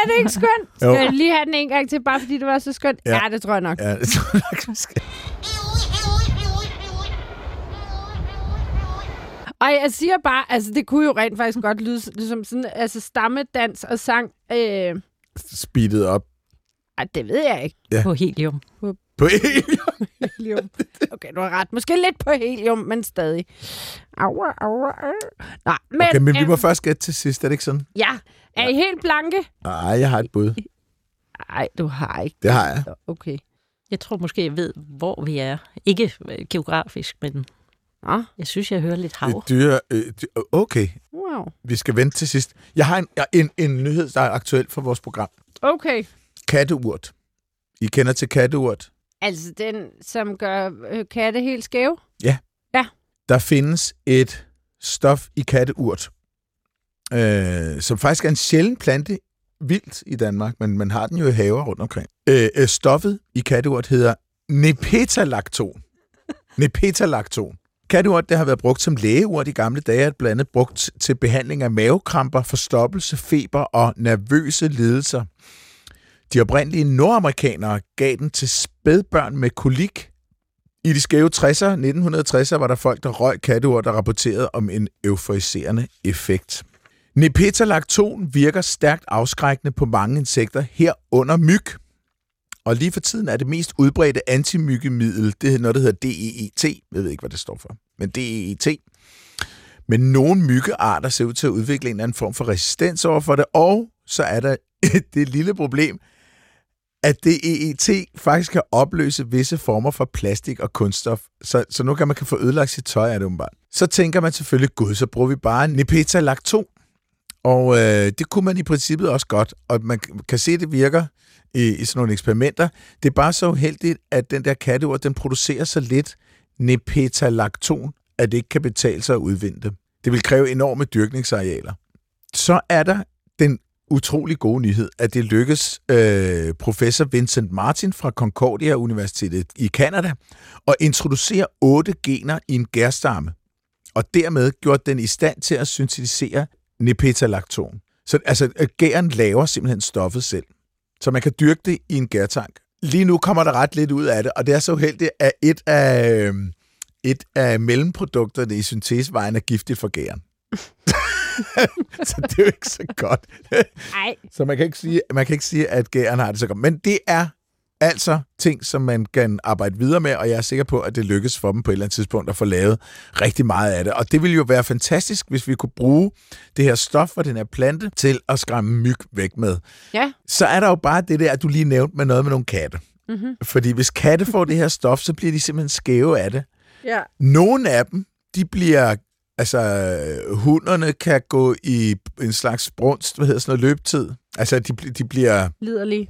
Er det ikke skønt? Skal jeg lige have den en gang til, bare fordi det var så skønt? Ja, Ja. det tror jeg nok. Ja, det tror jeg nok, vi skal. Og jeg siger bare, altså det kunne jo rent faktisk godt lyde som sådan, altså stammedans og sang. Øh, Speedet op ej, det ved jeg ikke. Ja. På helium. på helium. [LAUGHS] Helium. Okay, du har ret. Måske lidt på helium, men stadig. Aua, aua, aua. Nej, men, Okay, men vi må øh, først gætte til sidst, er det ikke sådan? Ja, er I helt blanke? Nej, jeg har et bud. Nej, du har ikke. Det har jeg. Okay. Jeg tror måske, jeg ved, hvor vi er. Ikke øh, geografisk, men Nå, jeg synes, jeg hører lidt hav. Et dyre, øh, dy- okay, wow. vi skal vente til sidst. Jeg har en, en, en nyhed, der er aktuel for vores program. Okay. Katteurt. I kender til katteurt. Altså den, som gør øh, katte helt skæve? Der findes et stof i katteurt, øh, som faktisk er en sjælden plante vildt i Danmark, men man har den jo i haver rundt omkring. Øh, øh, stoffet i katteurt hedder nepetalakton. nepetalakton. Katteurt det har været brugt som lægeurt i gamle dage, blandt andet brugt til behandling af mavekramper, forstoppelse, feber og nervøse lidelser. De oprindelige nordamerikanere gav den til spædbørn med kolik. I de skæve 60'er, 1960'er, var der folk, der røg katteurt og rapporterede om en euforiserende effekt. Nepetalakton virker stærkt afskrækkende på mange insekter, herunder myg. Og lige for tiden er det mest udbredte antimyggemiddel, det er noget, der hedder DEET. Jeg ved ikke, hvad det står for, men DEET. Men nogle myggearter ser ud til at udvikle en eller anden form for resistens over for det, og så er der [LAUGHS] det lille problem, at DEET faktisk kan opløse visse former for plastik og kunststof, så, så nu kan man kan få ødelagt sit tøj af det umiddelbart. Så tænker man selvfølgelig, gud, så bruger vi bare nepetalakton. Og øh, det kunne man i princippet også godt, og man kan se, at det virker i, i sådan nogle eksperimenter. Det er bare så uheldigt, at den der katteurt, den producerer så lidt nepetalakton, at det ikke kan betale sig at udvinde det. Det vil kræve enorme dyrkningsarealer. Så er der den utrolig gode nyhed, at det lykkes øh, professor Vincent Martin fra Concordia Universitetet i Canada at introducere otte gener i en gærstamme, og dermed gjort den i stand til at syntetisere nepetalakton. Så altså, gæren laver simpelthen stoffet selv, så man kan dyrke det i en gærtank. Lige nu kommer der ret lidt ud af det, og det er så uheldigt, at et af, øh, et af mellemprodukterne i syntesevejen er giftigt for gæren. [LAUGHS] så det er jo ikke så godt. Nej. Så man kan ikke sige, man kan ikke sige at gæren har det så godt. Men det er altså ting, som man kan arbejde videre med, og jeg er sikker på, at det lykkes for dem på et eller andet tidspunkt at få lavet rigtig meget af det. Og det ville jo være fantastisk, hvis vi kunne bruge det her stof fra den her plante til at skræmme myg væk med. Ja. Så er der jo bare det der, du lige nævnte med noget med nogle katte. Mm-hmm. Fordi hvis katte får det her [LAUGHS] stof, så bliver de simpelthen skæve af det. Ja. Nogle af dem, de bliver... Altså, hunderne kan gå i en slags brunst, hvad hedder sådan noget, løbetid. Altså, de, de bliver... Liderlig.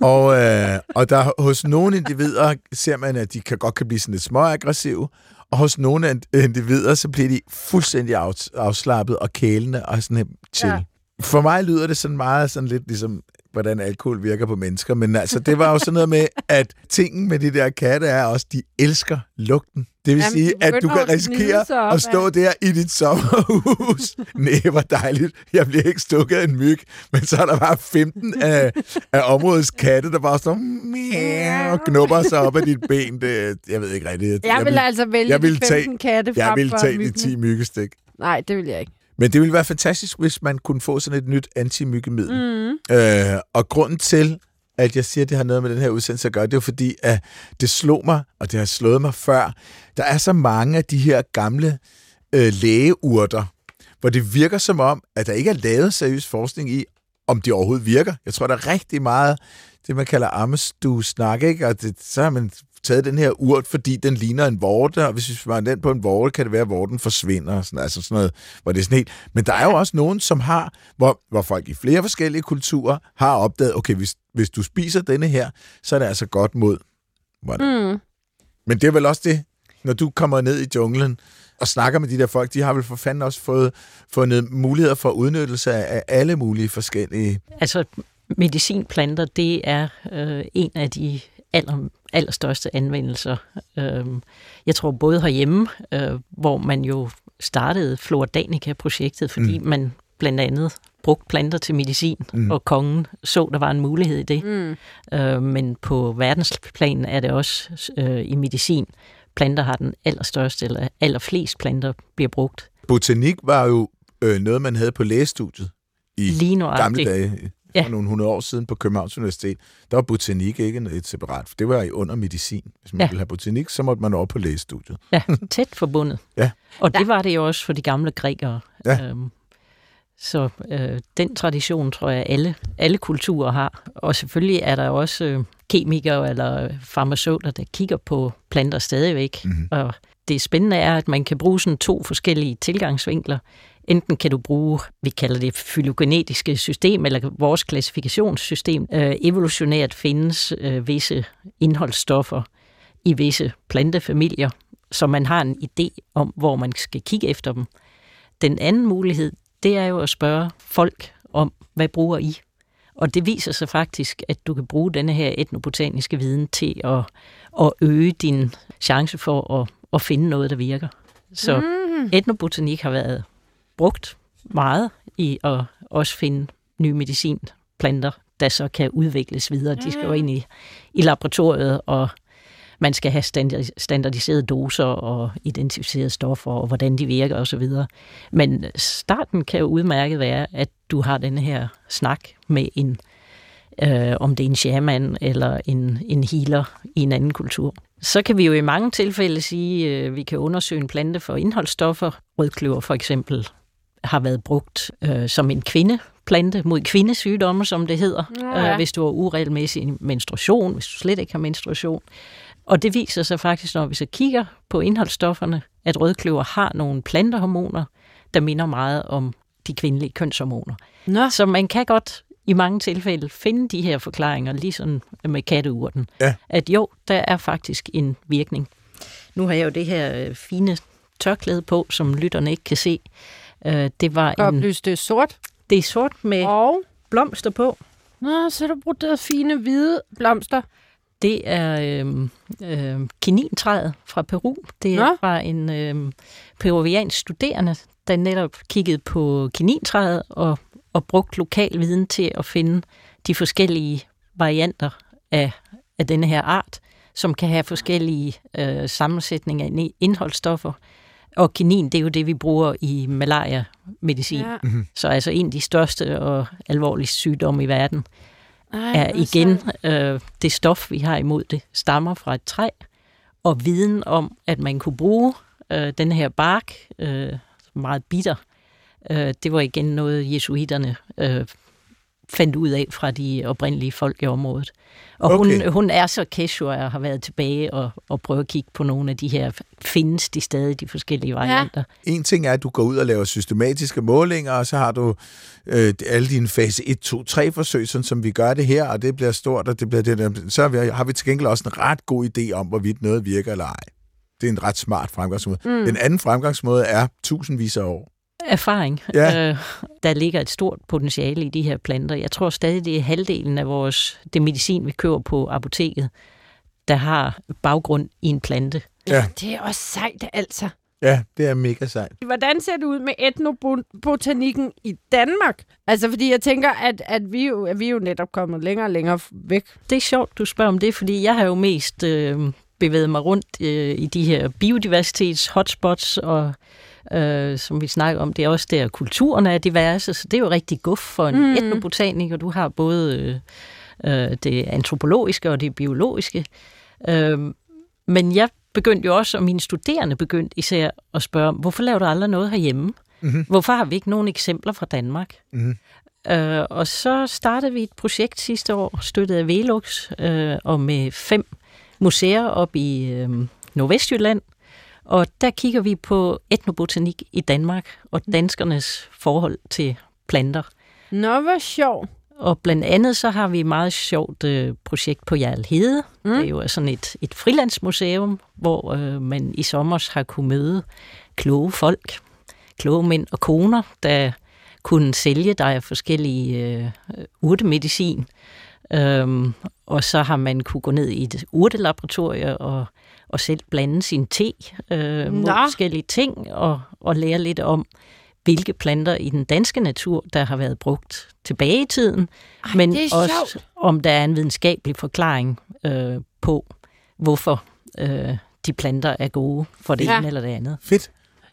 Og, øh, og der hos nogle individer ser man, at de kan godt kan blive sådan lidt småaggressive, og hos nogle individer, så bliver de fuldstændig af, afslappet og kælende og sådan. Ja. Ja. For mig lyder det sådan meget sådan lidt ligesom, hvordan alkohol virker på mennesker, men altså, det var jo sådan noget med, at tingen med de der katte er også, de elsker lugten. Det vil Jamen, sige, at du kan risikere op at stå der i dit sommerhus. [LAUGHS] Nej, hvor dejligt. Jeg bliver ikke stukket af en myg, men så er der bare 15 af, af områdets katte, der bare står og knupper sig op af dit ben. Det, jeg ved ikke rigtigt. Jeg vil altså vælge jeg vil de 15 katte jeg frem vil for tage de myggene. 10 myggestik. Nej, det vil jeg ikke. Men det ville være fantastisk, hvis man kunne få sådan et nyt antimyggemiddel. Mm. Øh, og grunden til, at jeg siger, at det har noget med den her udsendelse at gøre, det er fordi, at det slog mig, og det har slået mig før, der er så mange af de her gamle øh, lægeurter, hvor det virker som om, at der ikke er lavet seriøs forskning i, om de overhovedet virker. Jeg tror, der er rigtig meget, det man kalder ammestue-snak, ikke? Og det, så har man taget den her urt, fordi den ligner en vorte, og hvis vi svarer den på en vorte, kan det være, at vorten forsvinder, sådan, altså sådan noget, hvor det er sådan helt... Men der er jo også nogen, som har, hvor, hvor folk i flere forskellige kulturer har opdaget, okay, hvis, hvis du spiser denne her, så er det altså godt mod... Mm. Men det er vel også det, når du kommer ned i junglen og snakker med de der folk, de har vel for fanden også fået fundet muligheder for udnyttelse af alle mulige forskellige... Altså, medicinplanter, det er øh, en af de aller, allerstørste anvendelser. Øh, jeg tror både herhjemme, øh, hvor man jo startede Flordanica-projektet, fordi mm. man blandt andet brugte planter til medicin, Mm. og kongen så, der var en mulighed i det. Mm. Øh, men på verdensplan er det også øh, i medicin. Planter har den allerstørste, eller allerflest planter bliver brugt. Botanik var jo øh, noget, man havde på lægestudiet i Lige gamle dage. Ja. For nogle hundrede år siden på Københavns Universitet, der var botanik ikke et separat. For det var i under medicin. Hvis man ja. Ville have botanik, så måtte man over på lægestudiet. Ja, [LAUGHS] tæt forbundet. Ja. Og det var det jo også for de gamle grækere. Ja. Øhm, så øh, den tradition tror jeg, alle, alle kulturer har. Og selvfølgelig er der også øh, kemikere eller farmaceuter, der kigger på planter stadigvæk. Mhm. Og det spændende er, at man kan bruge sådan to forskellige tilgangsvinkler. Enten kan du bruge, vi kalder det fylogenetiske system, eller vores klassifikationssystem. Øh, evolutionært findes øh, visse indholdsstoffer i visse plantefamilier, så man har en idé om, hvor man skal kigge efter dem. Den anden mulighed, det er jo at spørge folk om, hvad bruger I? Og det viser sig faktisk, at du kan bruge denne her etnobotaniske viden til at, at øge din chance for at, at finde noget, der virker. Så Mm. etnobotanik har været brugt meget i at også finde nye medicinplanter, der så kan udvikles videre. De skal jo ind i, i laboratoriet, og man skal have standard- standardiserede doser og identificerede stoffer, og hvordan de virker osv. Men starten kan jo udmærket være, at du har den her snak med en, øh, om det er en shaman eller en, en healer i en anden kultur. Så kan vi jo i mange tilfælde sige, at øh, vi kan undersøge en plante for indholdsstoffer. Rødkløver for eksempel har været brugt øh, som en kvindeplante mod kvindesygdomme, som det hedder. Nå ja. Øh, hvis du har uregelmæssig menstruation, hvis du slet ikke har menstruation. Og det viser sig faktisk, når vi så kigger på indholdsstofferne, at rødkløver har nogle plantehormoner, der minder meget om de kvindelige kønshormoner. Nå. Så man kan godt i mange tilfælde finde de her forklaringer, ligesom med katteurten. Ja. At jo, der er faktisk en virkning. Nu har jeg jo det her øh, fine tørklæde på, som lytterne ikke kan se. Øh, Det var en, Oplyst det er sort. det er sort med Og... blomster på. Nå, så du brugt det fine hvide blomster. Det er øh, øh, kinintræet fra Peru. Det er Nå. fra en øh, peruviansk studerende, der netop kiggede på kinintræet og, og brugt lokal viden til at finde de forskellige varianter af, af denne her art, som kan have forskellige øh, sammensætninger af indholdsstoffer. Og kinin, det er jo det, vi bruger i malaria-medicin. Ja. Så altså en af de største og alvorligste sygdomme i verden Ej, er igen øh, det stof, vi har imod det, stammer fra et træ. Og viden om, at man kunne bruge øh, den her bark, øh, meget bitter, øh, det var igen noget, jesuiterne øh, fandt ud af fra de oprindelige folk i området. Og Okay. hun, hun er så casual og har været tilbage og, og prøvet at kigge på nogle af de her, findes de stadig, de forskellige varianter. En ting er, at du går ud og laver systematiske målinger, og så har du øh, alle dine fase 1, 2, 3 forsøg, sådan som vi gør det her, og det bliver stort, og det bliver det der. Så har vi, har vi til gengæld også en ret god idé om, hvorvidt noget virker eller ej. Det er en ret smart fremgangsmåde. Mm. Den anden fremgangsmåde er tusindvis af år. Erfaring. Ja. Øh, der ligger et stort potentiale i de her planter. Jeg tror stadig, det er halvdelen af vores, det medicin, vi køber på apoteket, der har baggrund i en plante. Ja, Det er også sejt, altså. ja det er mega sejt. Hvordan ser det ud med etnobotanikken i Danmark? Altså, fordi jeg tænker, at, at, vi, jo, at vi er jo netop kommet længere og længere væk. Det er sjovt, du spørger om det, fordi jeg har jo mest øh, bevæget mig rundt øh, i de her biodiversitets-hotspots, og øh, som vi snakker om, det er også der, kulturen er diverse, så det er jo rigtig guf for en mm. etnobotaniker. Du har både øh, øh, det antropologiske og det biologiske. Øh, men jeg begyndte jo også, og mine studerende begyndte især at spørge, hvorfor laver du aldrig noget herhjemme? Mhm. Hvorfor har vi ikke nogen eksempler fra Danmark? Mhm. Øh, og så startede vi et projekt sidste år, støttet af Velux, øh, og med fem museer op i øh, Nordvestjylland. Og der kigger vi på etnobotanik i Danmark og danskernes forhold til planter. Nå, hvor sjov. Og blandt andet så har vi et meget sjovt øh, projekt på Jarl Hede. Mm. Det er jo sådan et, et frilandsmuseum, hvor øh, man i sommer har kunne møde kloge folk, kloge mænd og koner, der kunne sælge dig forskellige øh, urtemedicin. Øhm, og så har man kunne gå ned i et urtelaboratorie og, og selv blande sin te øh, mod Nå. forskellige ting og, og lære lidt om, hvilke planter i den danske natur, der har været brugt tilbage i tiden, Ej, men også sjovt. om der er en videnskabelig forklaring øh, på, hvorfor øh, de planter er gode for det ja. ene eller det andet. Fedt.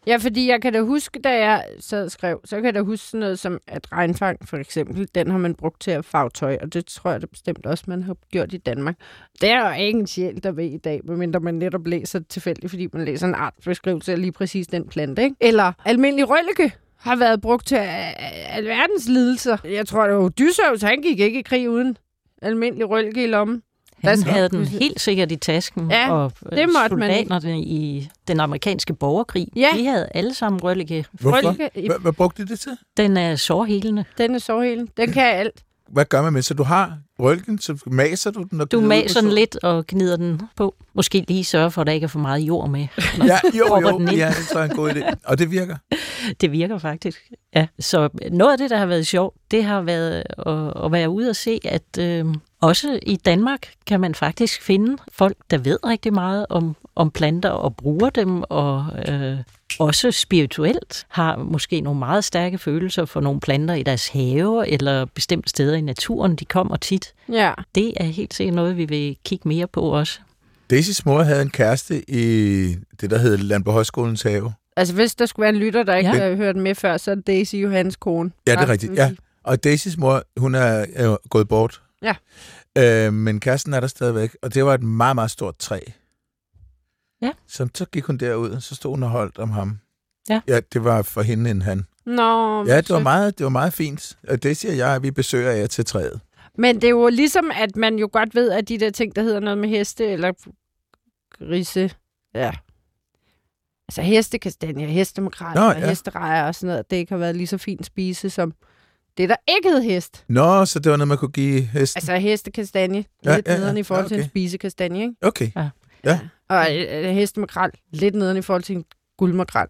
Ja, fordi jeg kan da huske, da jeg sad og skrev, så kan jeg da huske sådan noget som, at regnfang for eksempel, den har man brugt til at farve tøj, og det tror jeg da bestemt også, man har gjort i Danmark. Det er jo ingen sjæl, der ved i dag, medmindre man netop læser tilfældigt, fordi man læser en artbeskrivelse af lige præcis den plante, ikke? Eller almindelig røllike har været brugt til øh, alverdens lidelser. Jeg tror, det var Odysseus, han gik ikke i krig uden almindelig rølke i lommen. Der Han skal- havde den helt sikkert i tasken, Ja, og øh, det måtte man ikke. soldaterne i den amerikanske borgerkrig, Ja. de havde alle sammen røllike. Hvorfor? Hvad, hvad brugte de det til? Den er sårhelende. den er så hele. Den kan alt. Hvad gør man med? Så du har rølgen, så maser du den? Og Du maser den lidt og gnider den på. Måske lige sørge for, at der ikke er for meget jord med. Ja, [LAUGHS] jo, jo, den ind. ja, det tror jeg er en god idé. Og det virker. [LAUGHS] Det virker faktisk. Ja. Så noget af det, der har været sjovt, det har været at, at være ude og se, at øh, også i Danmark kan man faktisk finde folk, der ved rigtig meget om, om planter og bruger dem, og øh, også spirituelt har måske nogle meget stærke følelser for nogle planter i deres have eller bestemte steder i naturen. De kommer tit. Ja. Det er helt sikkert noget, vi vil kigge mere på også. Daisys mor havde en kæreste i det, der hed Landborg Højskolens have. Altså, hvis der skulle være en lytter, der ikke Ja. har hørt med før, så er det Daisy Johans kone. Ja, det er rigtigt. Ja. Og Daisys mor, hun er, er gået bort. Ja. Øh, men kæresten er der stadigvæk, og det var et meget, meget stort træ. Ja. Så, så gik hun derud, og så stod hun og holdt om ham. Ja. Ja, det var for hende en han. Nå, Ja, det var meget, det var meget fint. Og Daisy og jeg, vi besøger jer til træet. Men det er jo ligesom, at man jo godt ved, at de der ting, der hedder noget med heste eller grise, ja. Altså hestekastanje, hestemokrat Nå, og ja. hesterejer og sådan noget, det ikke har været lige så fint spise som det, der ikke hed hest. Nå, så det var noget, man kunne give hesten. Altså hestekastanje, Ja, lidt ja, ja. nederen i forhold Ja, til en okay. spisekastanje, ikke? Okay. Og øh, hestemakrel, lidt nederen i forhold til en guldmakrel.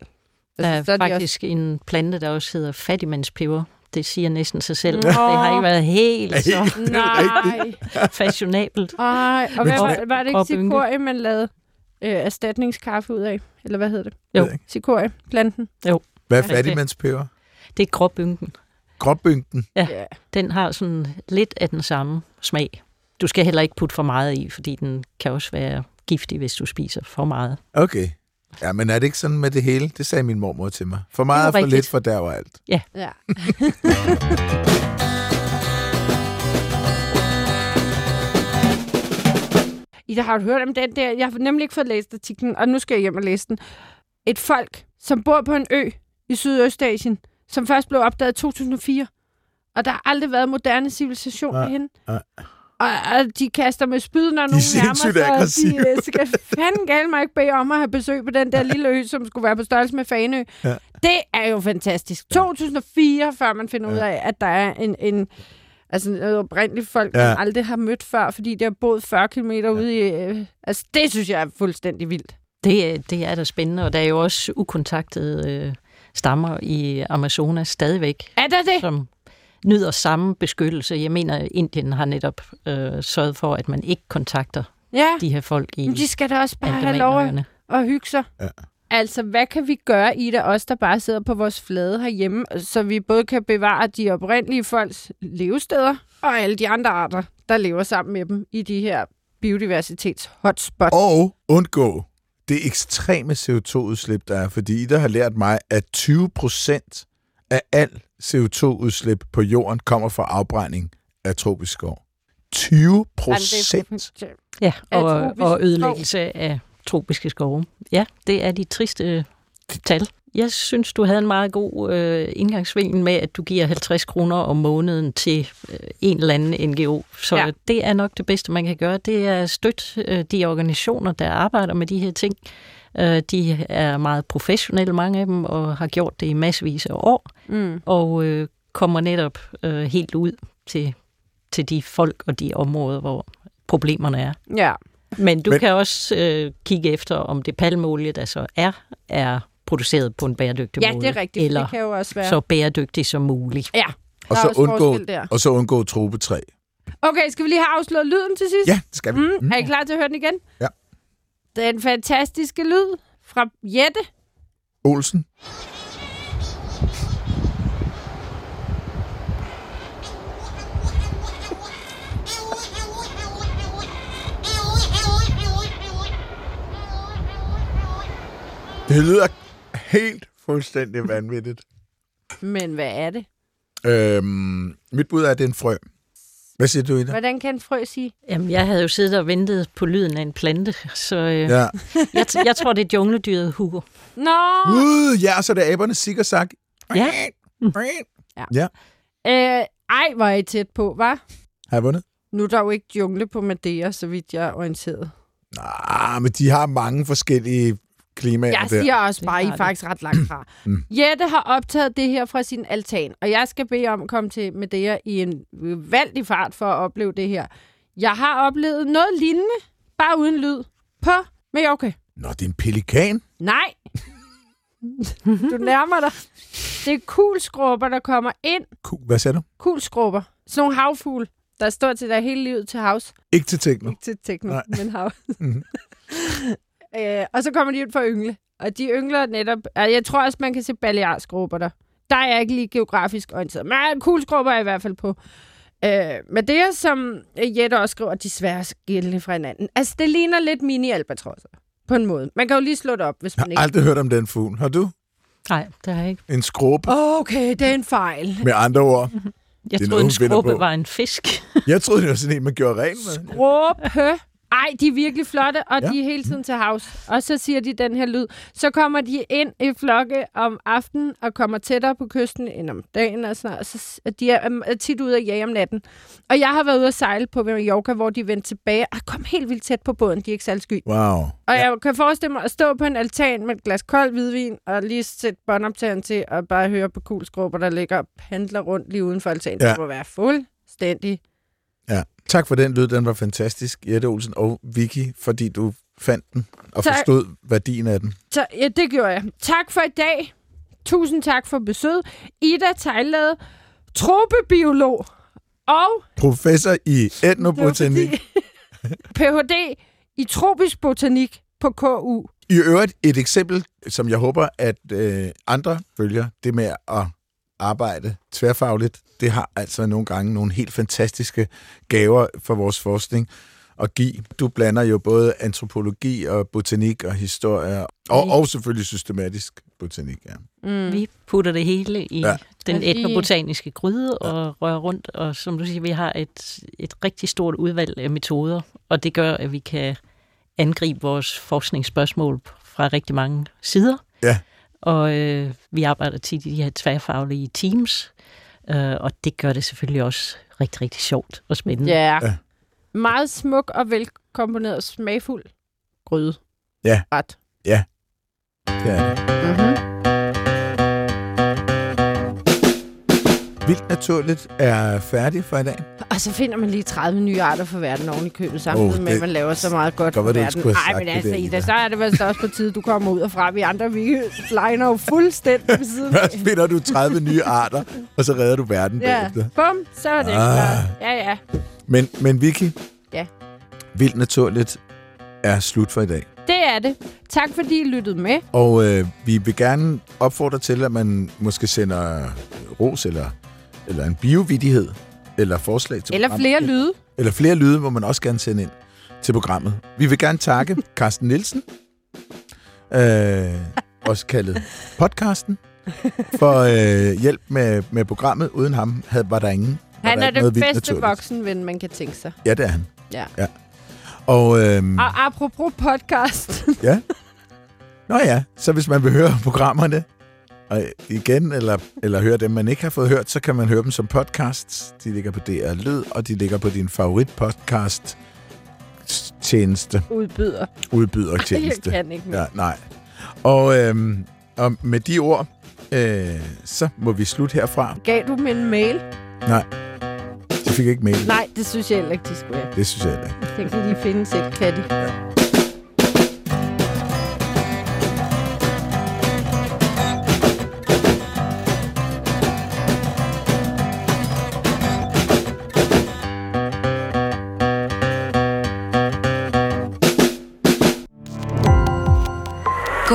Der er Altså, så er de faktisk en plante, der også hedder fattigmandspeber. Det siger næsten sig selv. Nå. Det har ikke været helt så [LAUGHS] Også... Nej. fashionabelt. Ej, og hvad var, var det ikke cikorie, man lavede øh, erstatningskaffe ud af? Eller hvad hedder det? Jo. Cikorie, planten. Hvad er Ja, det- fattigmandspeber? Det er gråbynken. Gråbynken. Ja. Ja. Den har sådan lidt af den samme smag. Du skal heller ikke putte for meget i, fordi den kan også være giftig, hvis du spiser for meget. Okay. Ja, men er det ikke sådan med det hele? Det sagde min mormor til mig. For meget og for rigtigt. lidt, for der var alt. Ja. [LAUGHS] Ida, har du hørt om den der? Jeg har nemlig ikke fået læst artiklen, og nu skal jeg hjem og læse den. Et folk, som bor på en ø i Sydøstasien, som først blev opdaget i 2004. Og der har aldrig været moderne civilisation Nej, derhen. nej. Og, og de kaster med spyd, når nogen nærmer sig. aggressive. De øh, skal fanden gale mig ikke bede om at have besøg på den der lille ø, som skulle være på størrelse med Fanø. Ja. Det er jo fantastisk. 2004, før man finder Ja. ud af, at der er en, en altså noget oprindeligt folk, Ja. man aldrig har mødt før, fordi de har boet 40 km ja. ude i... Øh, altså, det synes jeg er fuldstændig vildt. Det, er- det er da spændende, og der er jo også ukontaktede øh, stammer i Amazonas stadigvæk, Er der det? som nyder samme beskyttelse. Jeg mener, Indien har netop øh, sørget for, at man ikke kontakter Ja, de her folk i men de skal da også bare have lov at, at hygge sig. Ja. Altså, hvad kan vi gøre i det, os der bare sidder på vores flade herhjemme, så vi både kan bevare de oprindelige folks levesteder, og alle de andre arter, der lever sammen med dem i de her biodiversitets-hotspots. Og undgå det ekstreme CO2-udslip, der er. Fordi der har lært mig, at 20 procent af al CO2-udslip på jorden kommer fra afbrænding af tropisk skov. 20 procent? Ja, og, og ødelæggelse af tropiske skove. Ja, det er de triste øh, tal. Jeg synes, du havde en meget god øh, indgangsvinkel med, at du giver 50 kroner om måneden til øh, en eller anden NGO. Så Ja. det er nok det bedste, man kan gøre. Det er at støtte øh, de organisationer, der arbejder med de her ting. Øh, de er meget professionelle, mange af dem, og har gjort det i massevis af år. Mm. og øh, kommer netop øh, helt ud til, til de folk og de områder, hvor problemerne er. Ja. Men du Men... kan også øh, kigge efter, om det palmeolie, der så er, er produceret på en bæredygtig ja, måde. det er rigtigt. Eller det kan jo også være. så bæredygtig som muligt. Ja, Og er så, også undgå, der. og så undgå tropetræ. Okay, skal vi lige have afslået lyden til sidst? Ja, det skal vi. Mm. Er I klar til at høre den igen? Ja. Den fantastiske lyd fra Jette. Olsen? Det lyder helt fuldstændig [LAUGHS] vanvittigt. Men hvad er det? Øhm, mit bud er, at det er en frø. Hvad siger du, Ida? Hvordan kan en frø sige? Jamen, jeg havde jo siddet og ventet på lyden af en plante, [LAUGHS] så øh, ja. Ja. jeg, t- jeg tror, det er jungledyret Hugo. Nå! Gud, ja, så er det aberne sig og sak. Ja. Øh, ej, hvor er I tæt på, var? Har jeg vundet? Nu er der jo ikke jungle på Madeira, så vidt jeg er orienteret. Nej, men de har mange forskellige klimaer Jeg der. siger også bare, I er faktisk ret langt fra. [CLEARS THROAT] Mm. Jette har optaget det her fra sin altan, og jeg skal bede om at komme til Madeira i en valdig fart for at opleve det her. Jeg har oplevet noget lignende, bare uden lyd, på Mallorca. Nå, det er en pelikan. Nej! du nærmer dig. Det er kulskrubber, der kommer ind. Cool. Hvad sagde du? Kulskrubber. Sådan nogle havfugle, der står til dig hele livet til havs. Ikke til tekno. Ikke til tekno, Nej. men hav. [LAUGHS] Mhm. Øh, og så kommer de ud for at yngle. Og de yngler netop... Altså, jeg tror også, man kan se balearskrubber der. Der er jeg ikke lige geografisk orienteret. Men kulskrubber er i hvert fald på. Øh, men det er, som Jette også skriver, de svære skille fra hinanden. Altså, det ligner lidt mini-albatrosser. På en måde. Man kan jo lige slå det op, hvis Jeg man ikke... har aldrig hørt om den fugl. Har du? Nej, det har jeg ikke. En skrub Okay, det er en fejl. med andre ord. [LAUGHS] Jeg Det er troede, noget, en på. var en fisk. Jeg troede, det var sådan en, man gjorde ren med. Råbe. Ej, de er virkelig flotte, og Ja. de er hele tiden til havs. Og så siger de den her lyd. Så kommer de ind i flokke om aftenen og kommer tættere på kysten end om dagen. Og, sådan, noget. og så, de er, er tit ude at jage om natten. Og jeg har været ude at sejle på Mallorca, hvor de vendte tilbage og kom helt vildt tæt på båden. De er ikke særlig sky. Wow. Og ja. jeg kan forestille mig at stå på en altan med et glas kold hvidvin og lige sætte båndoptageren til og bare høre på kulskrubber, der ligger og pendler rundt lige uden for altanen. Ja. Det må være fuldstændig Ja. Tak for den lyd, den var fantastisk, Jette Olsen og Vicky, fordi du fandt den og Tak. forstod værdien af den. Så, ja, det gjorde jeg. Tak for i dag. Tusind tak for besøget. Ida Tejlade, tropebiolog og Professor i etnobotanik. [LAUGHS] Ph.D. i tropisk botanik på KU. I øvrigt et eksempel, som jeg håber, at øh, andre følger, det med at arbejde tværfagligt. Det har altså nogle gange nogle helt fantastiske gaver for vores forskning. at give. Du blander jo både antropologi og botanik og historie, og, og selvfølgelig systematisk botanik, ja. Mm. Vi putter det hele i ja. den etnobotaniske gryde og rører rundt, og som du siger, vi har et, et rigtig stort udvalg af metoder, og det gør, at vi kan angribe vores forskningsspørgsmål fra rigtig mange sider. Ja. Og øh, vi arbejder tit i de her tværfaglige teams, øh, og det gør det selvfølgelig også rigtig, rigtig sjovt og spændende. Ja. Ja. Meget smuk og velkomponeret og smagfuld gryde. Ja. Ret. Det er det. Mm-hmm. Vildt Naturligt er færdig for i dag. Og så finder man lige 30 nye arter for verden oven i købet, samtidig oh, med, at man laver så meget godt for verden. skulle have Ej, sagt men det altså, der, Ida, så er det vist også på tide, du kommer ud og fra. Vi andre, vi liner jo fuldstændig ved [LAUGHS] siden af. Først finder du 30 nye arter, og så redder du verden Ja, bagefter. bum, så er det Ah. klart. Ja, ja. Men, men Vicky, Ja. Vildt Naturligt er slut for i dag. Det er det. Tak fordi I lyttede med. Og øh, vi vil gerne opfordre til, at man måske sender ros eller, eller en biovidighed eller forslag til Eller programmet. flere lyde. Eller flere lyde må man også gerne sende ind til programmet. Vi vil gerne takke [LAUGHS] Carsten Nielsen, øh, også kaldet podcasten, for øh, hjælp med, med programmet. Uden ham havde, var der ingen. var Han der er vildt bedste voksenven, man kan tænke sig. Ja, det er han. Ja. ja. Og, øhm, Og apropos podcast. ja. Nå ja, så hvis man vil høre programmerne og igen, eller, eller høre dem, man ikke har fået hørt, så kan man høre dem som podcasts. De ligger på DR Lyd, og de ligger på din favorit podcast tjeneste, Udbyder. udbyder [LAUGHS] Jeg tjeneste. kan ikke mere. Ja, nej. Og, øhm, og med de ord, øh, så må vi slutte herfra. Gav du en mail? Nej, de fik ikke mail. Nej, det synes jeg heller ikke, de skulle have. Det synes jeg heller ikke. Den kan de finde selv, kan de.